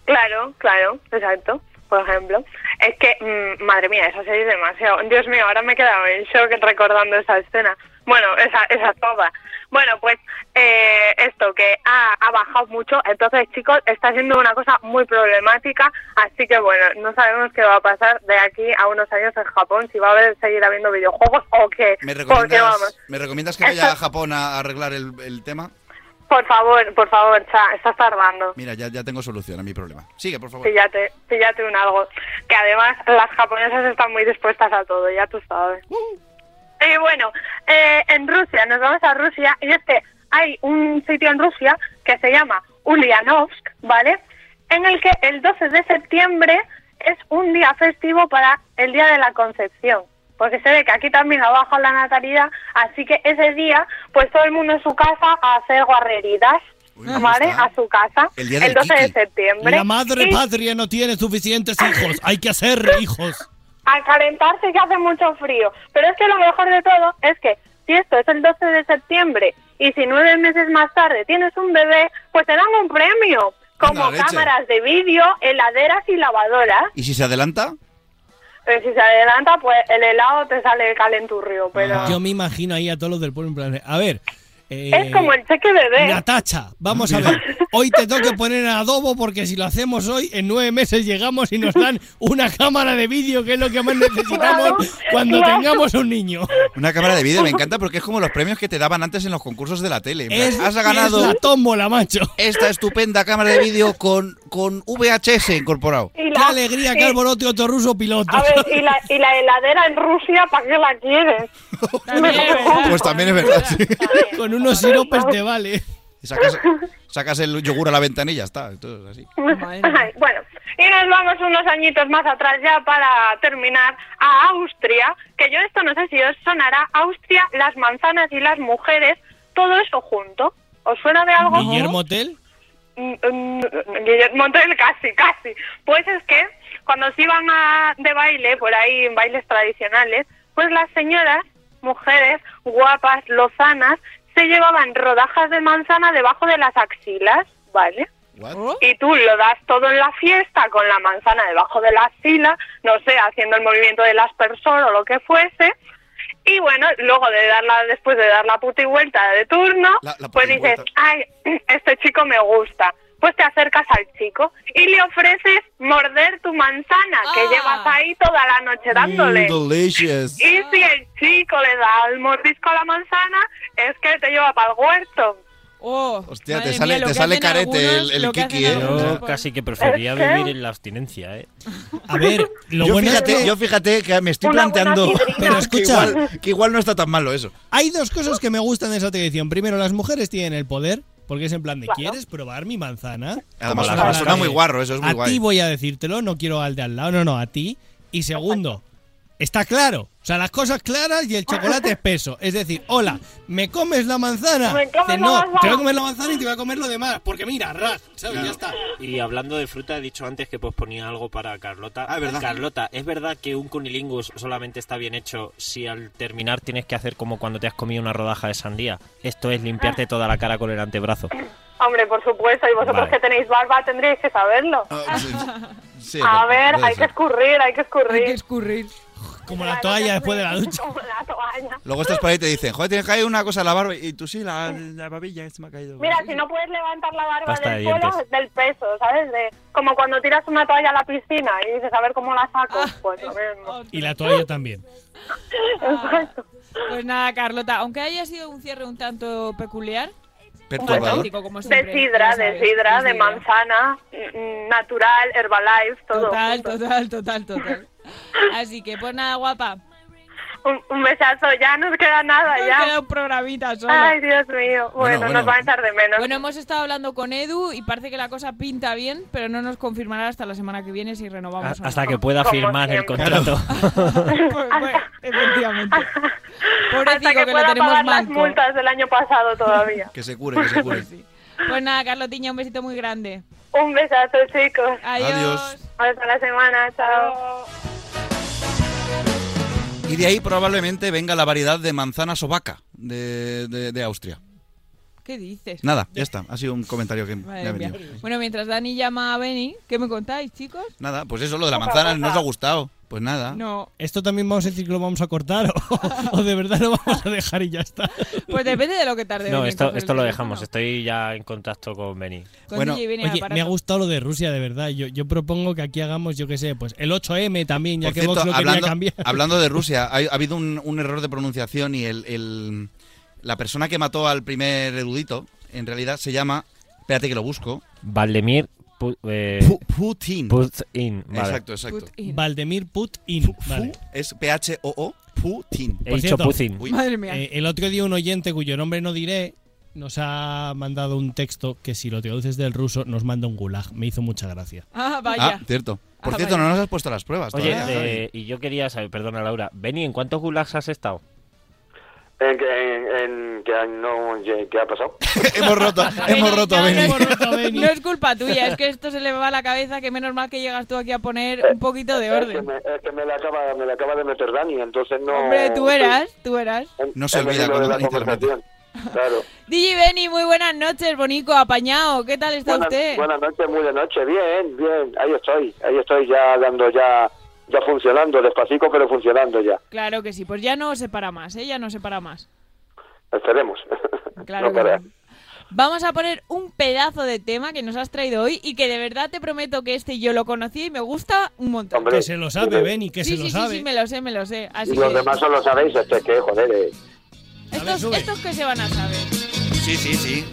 O: Claro, claro, exacto. Por ejemplo, es que, mm, madre mía, esa serie es demasiado. Dios mío, ahora me he quedado en shock recordando esa escena. Bueno, esa, esa toda. Bueno, pues eh, esto que ha, ha bajado mucho, entonces chicos, está siendo una cosa muy problemática, así que bueno, no sabemos qué va a pasar de aquí a unos años en Japón, si va a haber seguir habiendo videojuegos o qué.
B: ¿Me
O: vamos,
B: recomiendas, ¿me recomiendas que vaya a Japón a arreglar el, el tema?
O: por favor, por favor, cha, estás tardando.
B: Mira, ya, ya tengo solución a mi problema. Sigue, por favor.
O: Píllate, píllate un algo. Que además las japonesas están muy dispuestas a todo, ya tú sabes. Y bueno, eh, en Rusia, nos vamos a Rusia, y es que hay un sitio en Rusia que se llama Ulyanovsk, ¿vale? En el que el 12 de septiembre es un día festivo para el Día de la Concepción. Porque se ve que aquí también ha bajado la natalidad, así que ese día, pues todo el mundo en su casa a hacer guarreritas, ¿vale? A su casa,
B: El día del
O: 12 de septiembre.
A: La madre
O: Y-
A: patria no tiene suficientes hijos, hay que hacer hijos.
O: A calentarse que hace mucho frío. Pero es que lo mejor de todo es que si esto es el 12 de septiembre y si nueve meses más tarde tienes un bebé, pues te dan un premio. Como cámaras de vídeo, heladeras y lavadoras.
B: ¿Y si se adelanta?
O: Pero si se adelanta, pues el helado te sale calenturrio. Pero
A: Yo me imagino ahí a todos los del pueblo en plan, a ver, Eh,
O: Es como el cheque bebé.
A: Natacha, vamos a ver. [LAUGHS] Hoy te tengo que poner en adobo porque si lo hacemos hoy, en nueve meses llegamos y nos dan una cámara de vídeo, que es lo que más necesitamos cuando
O: claro.
A: tengamos un niño.
B: Una cámara de vídeo me encanta porque es como los premios que te daban antes en los concursos de la tele.
A: Es,
B: Has ganado
A: es la tómbola, macho.
B: esta estupenda cámara de vídeo con, con VHS incorporado.
O: Y
A: Qué
O: la-
A: alegría, que alborote otro ruso piloto.
O: A ver, y la, y la heladera en Rusia, ¿para qué la quieres? [LAUGHS]
B: Pues también es verdad. sí.
A: Con unos siropes te vale.
B: Y Sacas, sacas el yogur a la y ya está. Todo es así.
O: Ay, bueno, y nos vamos unos añitos más atrás ya para terminar a Austria, que yo esto no sé si os sonará, Austria, las manzanas y las mujeres, todo eso junto. ¿Os suena de algo?
A: Guillermo Tell.
O: Mm, mm, Guillermo Tell, casi, casi. Pues es que cuando se iban a, de baile, por ahí en bailes tradicionales, pues las señoras, mujeres guapas, lozanas, se llevaban rodajas de manzana debajo de las axilas, ¿vale? Y tú lo das todo en la fiesta con la manzana debajo de la axila, no sé, haciendo el movimiento del aspersor o lo que fuese. Y bueno, luego de darla, después de dar la puti vuelta de turno,
B: La- la
O: pues dices, ay, este chico me gusta. Pues te acercas al chico y le ofreces morder tu manzana que llevas ahí toda la noche dándole.
B: Mm, delicious.
O: Y si el chico le da el mordisco a la manzana, es que te lleva para el huerto.
I: Oh,
B: Hostia, te sale,
I: mía,
B: te
I: que
B: sale carete el,
I: algunos,
B: el
I: que
B: kiki, ¿eh?
J: Yo casi que preferiría
O: ¿Es que?
J: vivir en la abstinencia, ¿eh?
A: A ver, lo
B: yo,
A: bueno
B: fíjate,
A: es que...
B: yo fíjate que me estoy
O: Una
B: planteando. [LAUGHS]
A: Pero
B: que
A: escucha,
B: igual, que igual no está tan malo eso.
A: hay dos cosas que me gustan de esa tradición. Primero, las mujeres tienen el poder, porque es en plan de, ¿quieres probar mi manzana?
B: Además, suena, muy guarro, eso es muy
A: a
B: guay.
A: ti voy a decírtelo, no quiero al de al lado, no, no, a ti. Y segundo, está claro. O sea, las cosas claras y el chocolate [LAUGHS] espeso. Es decir, hola, ¿me comes la manzana?
O: ¿Me comes la
A: no,
O: manzana?
A: te voy a comer la manzana y te voy a comer lo demás. Porque mira, ras, ¿sabes? Ya está.
J: Y hablando de fruta, he dicho antes que pues ponía algo para Carlota.
B: Ah, es verdad.
J: Carlota, ¿es verdad que un cunilingus solamente está bien hecho si al terminar tienes que hacer como cuando te has comido una rodaja de sandía? Esto es limpiarte toda la cara con el antebrazo.
O: Hombre, por supuesto, y vosotros
J: Vale.
O: que tenéis barba tendríais que saberlo.
B: Ah, sí, [LAUGHS] sí,
O: A ver, hay
B: ser.
O: que escurrir, hay que escurrir.
I: Hay que escurrir.
A: Como la toalla después de la ducha. [LAUGHS]
O: Como la toalla.
B: Luego estás por ahí y te dicen, joder, tienes que caer una cosa en la barba. Y tú sí, la, la babilla se me ha caído.
O: Mira, si no puedes levantar la barba
J: Pasta de
O: del suelo,
J: dientes.
O: del peso, ¿sabes? De, como cuando tiras una toalla a la piscina y dices, a ver cómo la saco.
I: Ah,
O: Pues lo mismo.
A: Y la toalla también. [LAUGHS]
O: Exacto.
I: Pues nada, Carlota, aunque haya sido un cierre un tanto peculiar,
B: Perturbador.
I: como
O: De
I: siempre,
O: sidra, de sidra, de
I: sidra.
O: manzana, mm, natural, Herbalife, todo.
I: Total, total, total, total. Así que, pues nada, guapa.
O: Un, un besazo, ya nos queda nada,
I: Nos
O: ya.
I: queda un programita solo.
O: Ay, Dios mío. Bueno,
B: bueno.
O: nos van a echar de menos.
I: Bueno, hemos estado hablando con Edu y parece que la cosa pinta bien, pero no nos confirmará hasta la semana que viene si renovamos no.
J: Hasta que pueda
O: Como
J: firmar el contrato. [LAUGHS]
I: Pues, bueno, efectivamente. [LAUGHS] Pobrecito
O: Hasta que,
I: que, lo tenemos
O: pagar las
I: manco.
O: multas del año pasado todavía.
B: Que se cure, que se cure.
I: Pues nada, Carlotiña, un besito muy grande.
O: Un besazo, chicos.
I: Adiós.
B: Adiós.
O: Hasta la semana, chao.
B: Y de ahí probablemente venga la variedad de manzana sobaca de, de, de Austria.
I: ¿Qué dices?
B: Nada, ya está. Ha sido un comentario que me ha
I: mía.
B: venido.
I: Bueno, mientras Dani llama a Benny, ¿qué me contáis, chicos?
B: Nada, pues eso, lo de la manzana no os ha gustado. Pues nada.
I: No.
A: ¿Esto también vamos a decir que lo vamos a cortar o, [LAUGHS] o de verdad lo vamos a dejar y ya está?
I: Pues depende de lo que tarde.
J: No, esto, esto lo dejamos. Estoy ya en contacto con Benny.
I: Con
B: Bueno,
A: Oye, me ha gustado lo de Rusia, de verdad. Yo, yo propongo que aquí hagamos, yo qué sé, pues el 8M también, ya
B: Por
A: que
B: cierto,
A: Vox lo
B: hablando,
A: quería cambiar.
B: hablando de [LAUGHS] Rusia, ha, ha habido un, un error de pronunciación y el, el- la persona que mató al primer erudito, en realidad se llama, espérate que lo busco,
J: Valdemir Eh,
B: Pu- Putin.
J: Putin. Vale.
B: Exacto, exacto.
I: Putin.
A: Valdemir Putin. Vale.
B: Es P-H-O-O, Putin.
J: He
A: Por
J: dicho
A: cierto,
J: Putin.
B: Uy.
I: Madre mía.
A: Eh, el otro día un oyente cuyo nombre no diré nos ha mandado un texto que si lo traduces del ruso nos manda un gulag. Me hizo mucha gracia.
I: Ah, vaya.
B: Ah, cierto. Por
I: Ah,
B: cierto,
I: vaya.
B: no nos has puesto las pruebas
J: Oye,
B: todavía,
J: eh, y yo quería saber, perdona Laura, Benny, ¿en cuántos gulags has estado?
G: ¿En, en, en, qué no, qué- qué ha pasado? [LAUGHS]
B: hemos roto, [LAUGHS] hemos roto,
I: no,
B: Benny.
I: no es- No es culpa tuya, es que esto se le va a la cabeza que menos mal que llegas tú aquí a poner un poquito de
G: Es que
I: orden.
G: me, es que me la acaba, me la acaba de meter Dani, entonces no...
I: Hombre, tú eras, tú eras.
B: No se olvida cuando
G: de la
B: van a internet.
G: conversación. Claro. [LAUGHS]
I: DJ Benny, muy buenas noches, Bonico, apañado. ¿Qué tal está
G: Buenas,
I: usted?
G: buenas noches, muy de noche. Bien, bien. Ahí estoy. Ahí estoy ya dando ya, ya funcionando, despacito, pero funcionando ya.
I: Claro que sí, pues ya no se para más, ¿eh? Ya no se para más.
G: Esperemos. [LAUGHS]
I: Claro
G: no
I: que
G: para.
I: no. Vamos a poner un pedazo de tema que nos has traído hoy y que de verdad te prometo que este yo lo conocí y me gusta un montón.
G: Hombre,
A: Que se lo sabe, Benny, que
I: sí,
A: se lo
I: sí,
A: sabe.
I: sí, sí, me lo sé, me lo sé. Así
G: Y los
I: que
G: demás solo sabéis, este que, joder, eh,
I: estos, estos que se van a saber.
B: Sí, sí, sí.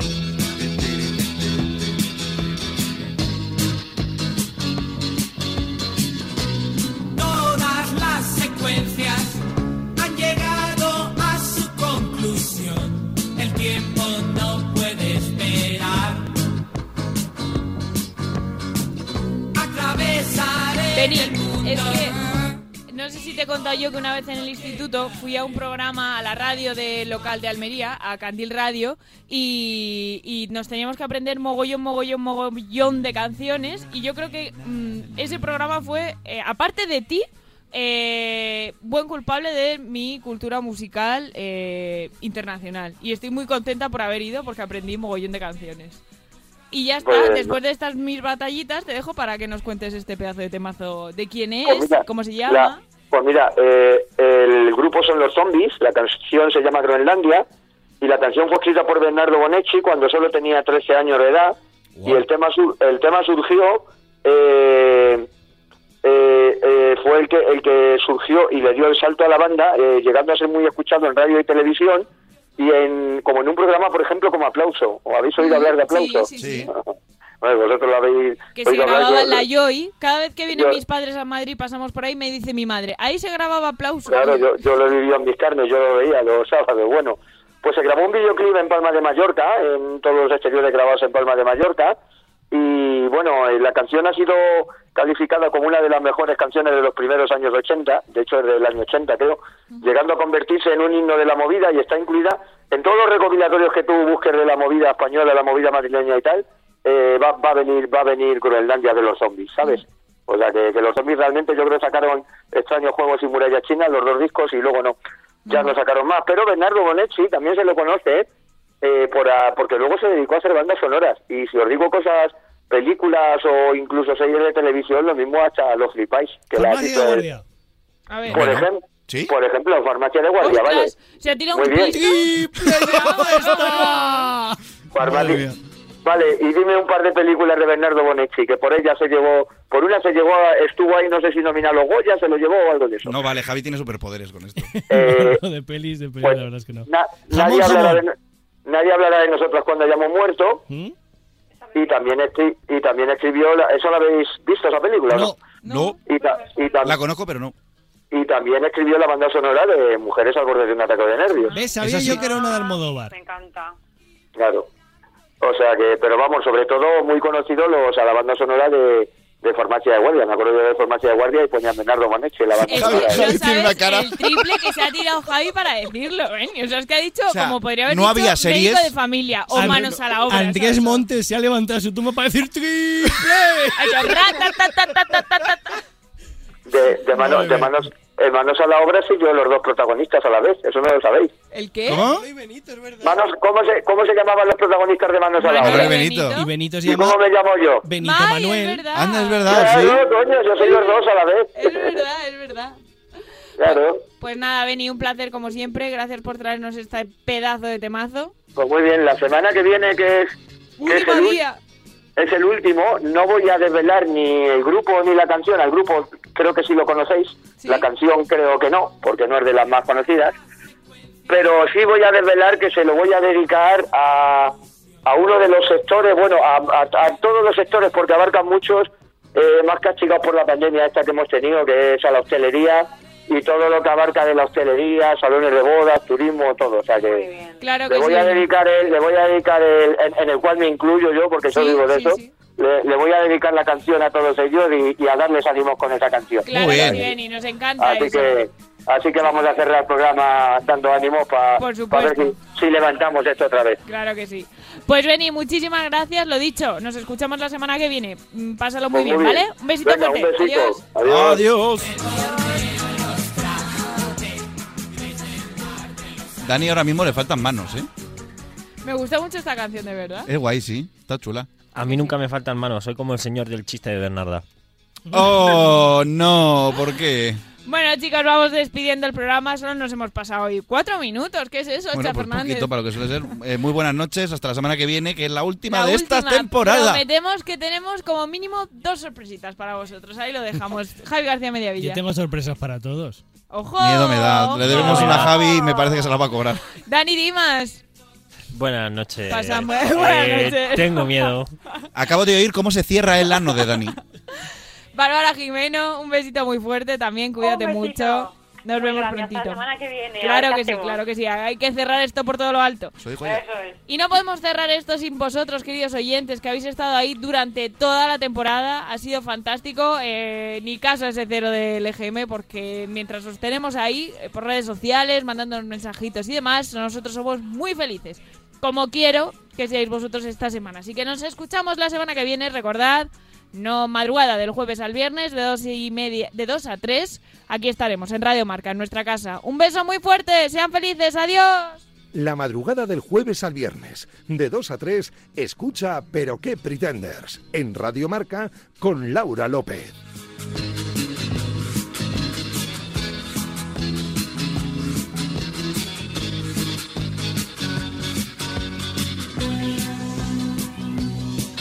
I: Te he contado yo que una vez en el instituto fui a un programa a la radio de local de Almería, a Candil Radio, y, y nos teníamos que aprender mogollón, mogollón, mogollón de canciones. Y yo creo que mm, ese programa fue, eh, aparte de ti, eh, buen culpable de mi cultura musical eh, internacional. Y estoy muy contenta por haber ido porque aprendí mogollón de canciones. Y ya está,
G: Pues,
I: después de estas mis batallitas, te dejo para que nos cuentes este pedazo de temazo de quién es,
G: Pues mira,
I: cómo se
G: la-
I: llama.
G: Pues mira, eh, el grupo son los zombies, la canción se llama Groenlandia y la canción fue escrita por Bernardo Bonetti cuando solo tenía 13 años de edad y el tema sur- el tema surgió eh, eh, eh, fue el que el que surgió y le dio el salto a la banda eh, llegando a ser muy escuchado en radio y televisión y en como en un programa por ejemplo como Aplauso. O habéis oído hablar de Aplauso
I: Sí, sí, sí.
G: Bueno, vosotros lo habéis
I: Que se grababa en la Joy. Cada vez que vienen
G: yo-
I: mis padres a Madrid, pasamos por ahí, me dice mi madre, ahí se grababa aplauso.
G: Claro, yo, yo lo he vivido en mis carnes, yo lo veía los sábados. Bueno, pues se grabó un videoclip en Palma de Mallorca, en todos los exteriores grabados en Palma de Mallorca. Y bueno, eh, la canción ha sido calificada como una de las mejores canciones de los primeros años 80, de hecho es del año 80 creo, llegando a convertirse en un himno de la movida y está incluida en todos los recopilatorios que tú busques de la movida española, la movida madrileña y tal, eh, va, va a venir va a venir Groenlandia de los zombies, ¿sabes? O sea que, que los zombies realmente yo creo que sacaron extraños juegos y muralla china, los dos discos y luego no, ya no sacaron más. Pero Bernardo Bonetti también se lo conoce, ¿eh? Eh, por a- porque luego se dedicó a hacer bandas sonoras. Y si os digo cosas, películas o incluso series de televisión, lo mismo hasta los flipáis. Que la
A: de.
I: A ver.
G: por, ejemplo, por ejemplo, Farmacia de Guardia, ¿vale?
I: Se ha tirado
G: Muy
I: un
G: bien. [LAUGHS] Farmacia- Vale, y dime un par de películas de Bernardo Bonetti, que por ella se llevó, por una se llevó, a- estuvo ahí, no sé si nomina a los Goya, se lo llevó o algo de eso.
B: No, vale, Javi tiene superpoderes con esto. [LAUGHS]
G: Eh, [LAUGHS]
A: de pelis, de pelis,
G: pues,
A: la verdad es que no.
G: Na- nadie, hablará de, nadie hablará de nosotros cuando hayamos muerto.
A: ¿Mm?
G: Y también escri- y también escribió, la- ¿eso lo habéis visto esa película?
B: No, no.
G: Y, ta- y tam-
B: La conozco, pero no.
G: y también escribió la banda sonora de Mujeres al borde de un ataque de nervios.
A: ¿Ves? Sabía yo que era una de Almodóvar.
K: Me encanta.
G: Claro. O sea que, pero vamos, sobre todo muy conocido los, a la banda sonora de, de farmacia de guardia, me acuerdo de farmacia de guardia y ponía Bernardo Maneche la banda.
I: Javi, no
G: tiene
I: una cara. El triple que se ha tirado Javi para decirlo, ¿eh? O sea, es que ha dicho, como podría haber
B: no
I: dicho,
B: había series.
I: de familia o manos a la obra.
A: Andrés. Montes se ha levantado su tumba para decir triple.
G: de, de, mano, de manos manos a la obra sí yo los dos protagonistas a la vez. Eso no lo sabéis.
I: ¿El qué?
B: ¿Cómo?
G: Manos, ¿cómo, se, ¿Cómo se llamaban los protagonistas de Manos a la obra?
B: y Benito.
A: Y Benito se
G: ¿Y
A: llama
G: cómo me llamo yo?
A: Benito
I: Ay,
A: Manuel.
I: es verdad.
B: Anda, es verdad, sí.
G: Claro, coño, yo soy los dos a la vez.
I: Es verdad, es verdad.
G: Claro.
I: Pues nada, Beni, un placer como siempre. Gracias por traernos este pedazo de temazo.
G: Pues muy bien, la semana que viene, que es, que es,
I: Último
G: el,
I: día.
G: Es el último, no voy a desvelar ni el grupo ni la canción. Al grupo creo que sí lo conocéis. La canción creo que no, porque no es de las más conocidas. Pero sí voy a desvelar que se lo voy a dedicar a, a uno de los sectores, bueno, a, a- a todos los sectores, porque abarcan muchos, eh, más castigados por la pandemia esta que hemos tenido, que es a la hostelería y todo lo que abarca de la hostelería, salones de bodas, turismo, todo. O sea que
I: Claro
G: le
I: que
G: voy
I: sí.
G: a dedicar el, le voy a dedicar el, en, en el cual me incluyo yo, porque yo
I: Sí,
G: digo de
I: sí,
G: eso.
I: sí.
G: Le, le voy a dedicar la canción a todos ellos y, y a darles ánimos con esa canción.
I: Claro que sí, Beni, nos encanta
G: Así
I: eso.
G: que, así que vamos a cerrar el programa dando ánimos para
I: Por
G: ver
I: supuesto.
G: si, si levantamos esto otra vez.
I: Claro que sí. Pues Beni, muchísimas gracias. Lo dicho, nos escuchamos la semana que viene. Mm, Pásalo muy
G: Pues
I: bien,
G: muy bien.
I: ¿vale? Un besito
G: Venga, un
I: fuerte.
G: besito.
I: Adiós.
G: Adiós.
B: Dani ahora mismo le faltan manos, ¿eh?
I: Me gusta mucho esta canción, de verdad.
B: Es guay, sí. Está chula.
J: A mí nunca me faltan manos, soy como el señor del chiste de Bernarda.
B: Oh, no, ¿por qué?
I: Bueno, chicos, vamos despidiendo el programa. Solo nos hemos pasado hoy cuatro minutos. ¿Qué es eso,
B: Bueno,
I: Cha
B: pues
I: Fernández?
B: poquito para lo que suele ser. Eh, muy buenas noches, hasta la semana que viene, que es la última
I: La
B: de esta
I: última.
B: temporada.
I: Prometemos que tenemos como mínimo dos sorpresitas para vosotros. Ahí lo dejamos. [LAUGHS] Javi García Mediavilla.
A: Yo tengo sorpresas para todos.
I: ¡Ojo!
B: Miedo me da. Le debemos una a Javi y me parece que se la va a cobrar.
I: Dani Dimas.
J: Buenas noches.
I: Pasa muy buenas
J: Eh,
I: noches.
J: Tengo miedo.
B: Acabo de oír cómo se cierra el ano de Dani.
I: Bárbara Jimeno, un besito muy fuerte también. Cuídate mucho. Nos vemos
K: hasta
I: prontito.
K: la semana que viene.
I: Claro que sí, claro que sí. Hay que cerrar esto por todo lo alto.
B: Eso
K: es.
I: Y no podemos cerrar esto sin vosotros, queridos oyentes, que habéis estado ahí durante toda la temporada. Ha sido fantástico. Eh, ni caso a ese cero del EGM, porque mientras os tenemos ahí, eh, por redes sociales, mandándonos mensajitos y demás, nosotros somos muy felices. Como quiero que seáis vosotros esta semana. Así que nos escuchamos la semana que viene. Recordad, no madrugada del jueves al viernes, de dos y media, de 2 a 3. Aquí estaremos en Radio Marca, en nuestra casa. Un beso muy fuerte. Sean felices. Adiós.
H: La madrugada del jueves al viernes, de 2 a 3, escucha Pero qué Pretenders, en Radio Marca con Laura López.